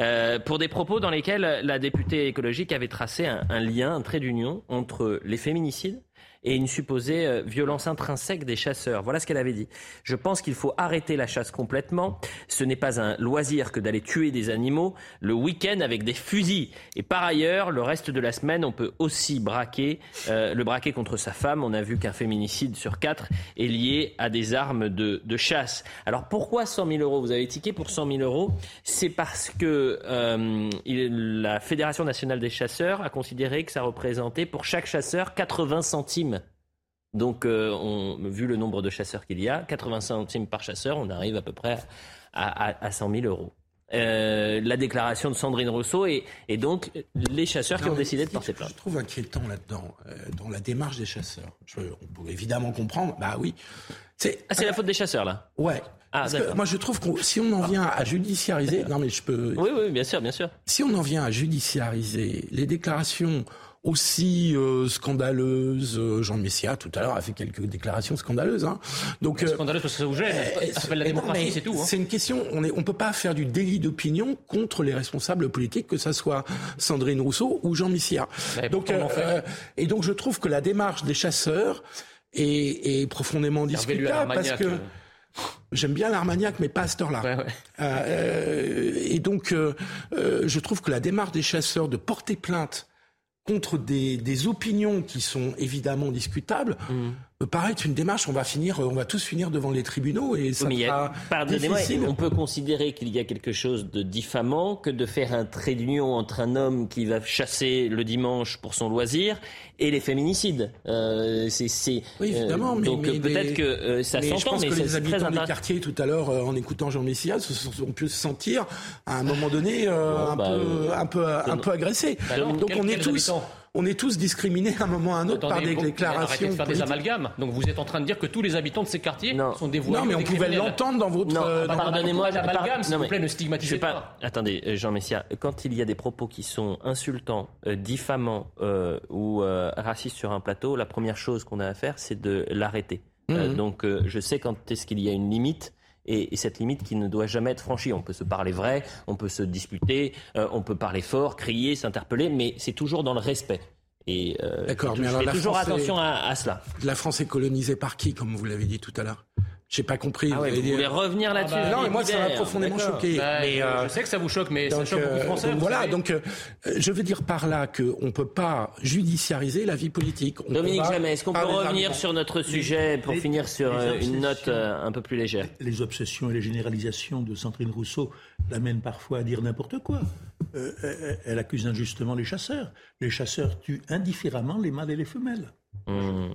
Euh, pour des propos dans lesquels la députée écologique avait tracé un lien, un trait d'union entre les féminicides et une supposée euh, violence intrinsèque des chasseurs. Voilà ce qu'elle avait dit. Je pense qu'il faut arrêter la chasse complètement. Ce n'est pas un loisir que d'aller tuer des animaux le week-end avec des fusils. Et par ailleurs, le reste de la semaine, on peut aussi braquer, euh, le braquer contre sa femme. On a vu qu'un féminicide sur quatre est lié à des armes de, de chasse. Alors pourquoi 100 000 euros? Vous avez tiqué pour 100 000 euros? C'est parce que euh, la Fédération nationale des chasseurs a considéré que ça représentait pour chaque chasseur 80 centimes donc, euh, on, vu le nombre de chasseurs qu'il y a, 80 centimes par chasseur, on arrive à peu près à, à, 100 000 euros. Euh, la déclaration de Sandrine Rousseau et, donc les chasseurs qui ont décidé de porter plainte. Je trouve inquiétant là-dedans, euh, dans la démarche des chasseurs. on peut évidemment comprendre, bah oui. C'est ah, la faute des chasseurs là? Ouais. Ah, moi, je trouve que si on en vient à judiciariser, non mais je peux. Oui, oui, bien sûr, bien sûr. Si on en vient à judiciariser les déclarations aussi euh, scandaleuse. Euh, Jean Messia, tout à l'heure, a fait quelques déclarations scandaleuses. Hein. Donc, euh, scandaleuse parce que ça vous gêne. Ça s'appelle la démocratie, c'est tout. Hein. C'est une question. On ne on peut pas faire du délit d'opinion contre les responsables politiques, que ça soit Sandrine Rousseau ou Jean Messia. Donc, euh, et donc, je trouve que la démarche des chasseurs est, est profondément discutable parce que. J'aime bien l'Armagnac, mais pas à cette heure-là. Ouais, ouais. euh, et donc, euh, je trouve que la démarche des chasseurs de porter plainte contre des, opinions qui sont évidemment discutables, mmh. Me paraît une démarche. On va finir, on va tous finir devant les tribunaux et ça oui, sera difficile. On peut considérer qu'il y a quelque chose de diffamant que de faire un trait d'union entre un homme qui va chasser le dimanche pour son loisir et les féminicides. Euh, c'est, oui, évidemment. Euh, donc peut-être que euh, ça s'entend, mais, mais que les habitants des quartiers tout à l'heure, euh, en écoutant Jean Messia, se sont, pu se sentir à un moment donné un, bah, peu, un peu, un peu agressés. Bah donc on est tous on est tous discriminés à un moment ou à un autre par des déclarations. Arrêtez de faire des amalgames. Donc vous êtes en train de dire que tous les habitants de ces quartiers sont des voyous. Non, mais on pouvait l'entendre dans votre. Non, euh, pardonnez-moi. L'amalgame, s'il vous plaît, ne stigmatisez pas. Attendez, euh, Jean Messia, quand il y a des propos qui sont insultants, euh, diffamants ou racistes sur un plateau, la première chose qu'on a à faire, c'est de l'arrêter. Mmh. donc je sais quand est-ce qu'il y a une limite et, cette limite qui ne doit jamais être franchie. On peut se parler vrai, on peut se disputer, euh, on peut parler fort, crier, s'interpeller, mais c'est toujours dans le respect. Et euh, D'accord, mais alors toujours attention à, à, cela. La France est colonisée par qui, comme vous l'avez dit tout à l'heure? J'ai pas compris. Ah vous, voulez revenir là-dessus ah bah, Non, mais moi ça m'a profondément choqué. Bah, mais, euh, je sais que ça vous choque, mais ça choque beaucoup de Français. Donc, voilà, donc euh, je veux dire par là qu'on peut pas judiciariser la vie politique. On Dominique Jamais, est-ce qu'on peut revenir sur notre sujet pour finir sur euh, une note un peu plus légère? Les obsessions et les généralisations de Sandrine Rousseau l'amènent parfois à dire n'importe quoi. elle accuse injustement les chasseurs. Les chasseurs tuent indifféremment les mâles et les femelles. Mmh.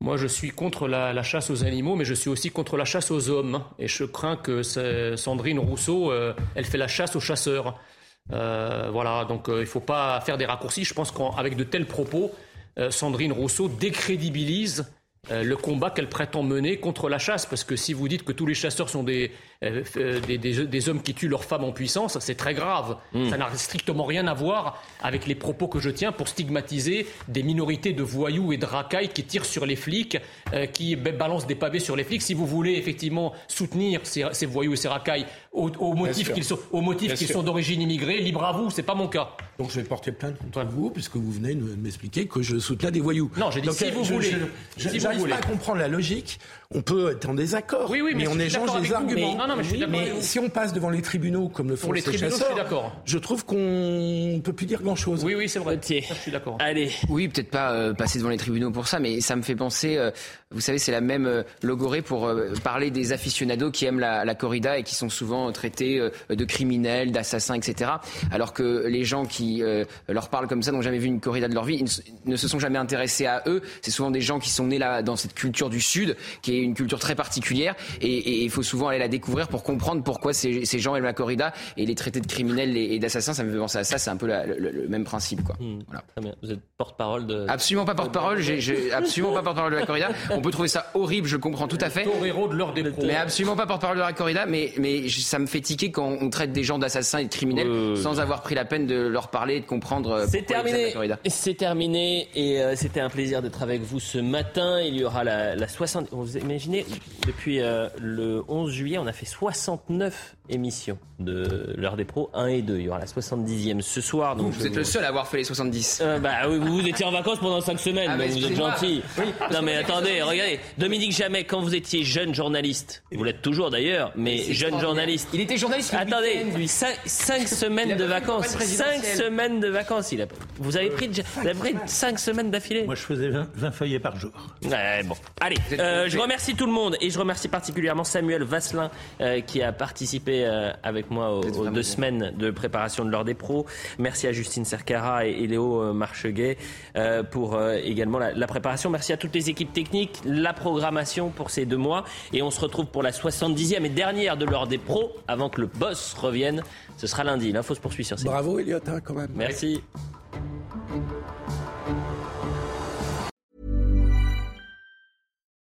Moi, je suis contre la, chasse aux animaux, mais je suis aussi contre la chasse aux hommes. Et je crains que Sandrine Rousseau, euh, elle fait la chasse aux chasseurs. Euh, voilà, donc euh, il ne faut pas faire des raccourcis. Je pense qu'avec de tels propos, Sandrine Rousseau décrédibilise le combat qu'elle prétend mener contre la chasse. Parce que si vous dites que tous les chasseurs sont des, euh, euh, des, des, hommes qui tuent leurs femmes en puissance, c'est très grave. Hmm. Ça n'a strictement rien à voir avec les propos que je tiens pour stigmatiser des minorités de voyous et de racailles qui tirent sur les flics, euh, qui balancent des pavés sur les flics. Si vous voulez effectivement soutenir ces, ces voyous et ces racailles au, au motif qu'ils sont, au motif qu'ils sont d'origine immigrée, libre à vous, c'est pas mon cas. Donc je vais porter plainte contre vous, puisque vous venez de m'expliquer que je soutiens des voyous. Non, j'ai dit si vous voulez. Je n'arrive pas à comprendre la logique. On peut être en désaccord, oui, oui, mais, on échange des arguments. Non, non, mais je suis d'accord. Mais si on passe devant les tribunaux comme le font les chasseurs, je, je trouve qu'on peut plus dire grand-chose. Oui, oui, c'est vrai. je suis d'accord. Allez. Oui, peut-être pas euh, passer devant les tribunaux pour ça, mais ça me fait penser. Euh, vous savez, c'est la même logorée pour parler des aficionados qui aiment la, la, corrida et qui sont souvent traités de criminels, d'assassins, etc. Alors que les gens qui leur parlent comme ça n'ont jamais vu une corrida de leur vie, ils ne se sont jamais intéressés à eux. C'est souvent des gens qui sont nés là dans cette culture du Sud, qui est une culture très particulière, et il faut souvent aller la découvrir pour comprendre pourquoi ces, ces gens aiment la corrida et les traités de criminels et, d'assassins. Ça me fait penser à ça. C'est un peu le, même principe, quoi. Hmm. Très bien. Vous êtes porte-parole de. Absolument pas porte-parole. J'ai absolument pas porte-parole de la corrida. On peut trouver ça horrible. Je comprends tout à fait. Torero de l'heure des pros. Mais absolument pas porte-parole de la corrida. Mais mais ça me fait tiquer quand on traite des gens d'assassins et de criminels sans avoir pris la peine de leur parler et de comprendre. Euh, c'est terminé. C'est terminé et euh, c'était un plaisir d'être avec vous ce matin. Il y aura la, la 60. Vous imaginez depuis euh, le 11 juillet, on a fait 69 émissions de l'heure des pros 1 et 2. Il y aura la 70e ce soir. Donc vous êtes le seul à avoir fait les 70. Euh, bah oui, vous, étiez en vacances pendant 5 semaines, ah, mais vous êtes gentil. non mais attendez, regardez, Dominique Jamais, quand vous étiez jeune journaliste, vous l'êtes toujours d'ailleurs, mais jeune journaliste. Il était journaliste. Attendez, 5, semaines de vacances. 5 semaines de vacances. Il a, vous avez pris, vous avez pris 5 semaines d'affilée. Moi je faisais 20, feuillets par jour. Ouais, bon. Allez, euh, je remercie tout le monde et je remercie particulièrement Samuel Vasselin euh, qui a participé euh, avec moi aux, deux semaines de préparation de l'heure des pros. Merci à Justine Cercara et, Léo euh, Marcheguet pour également la, préparation. Merci à toutes les équipes techniques, la programmation pour ces deux mois. Et on se retrouve pour la 70e et dernière de l'heure des pros avant que le boss revienne. Ce sera lundi. L'info se poursuit sur ces. Bravo Elliot, hein, quand même. Merci.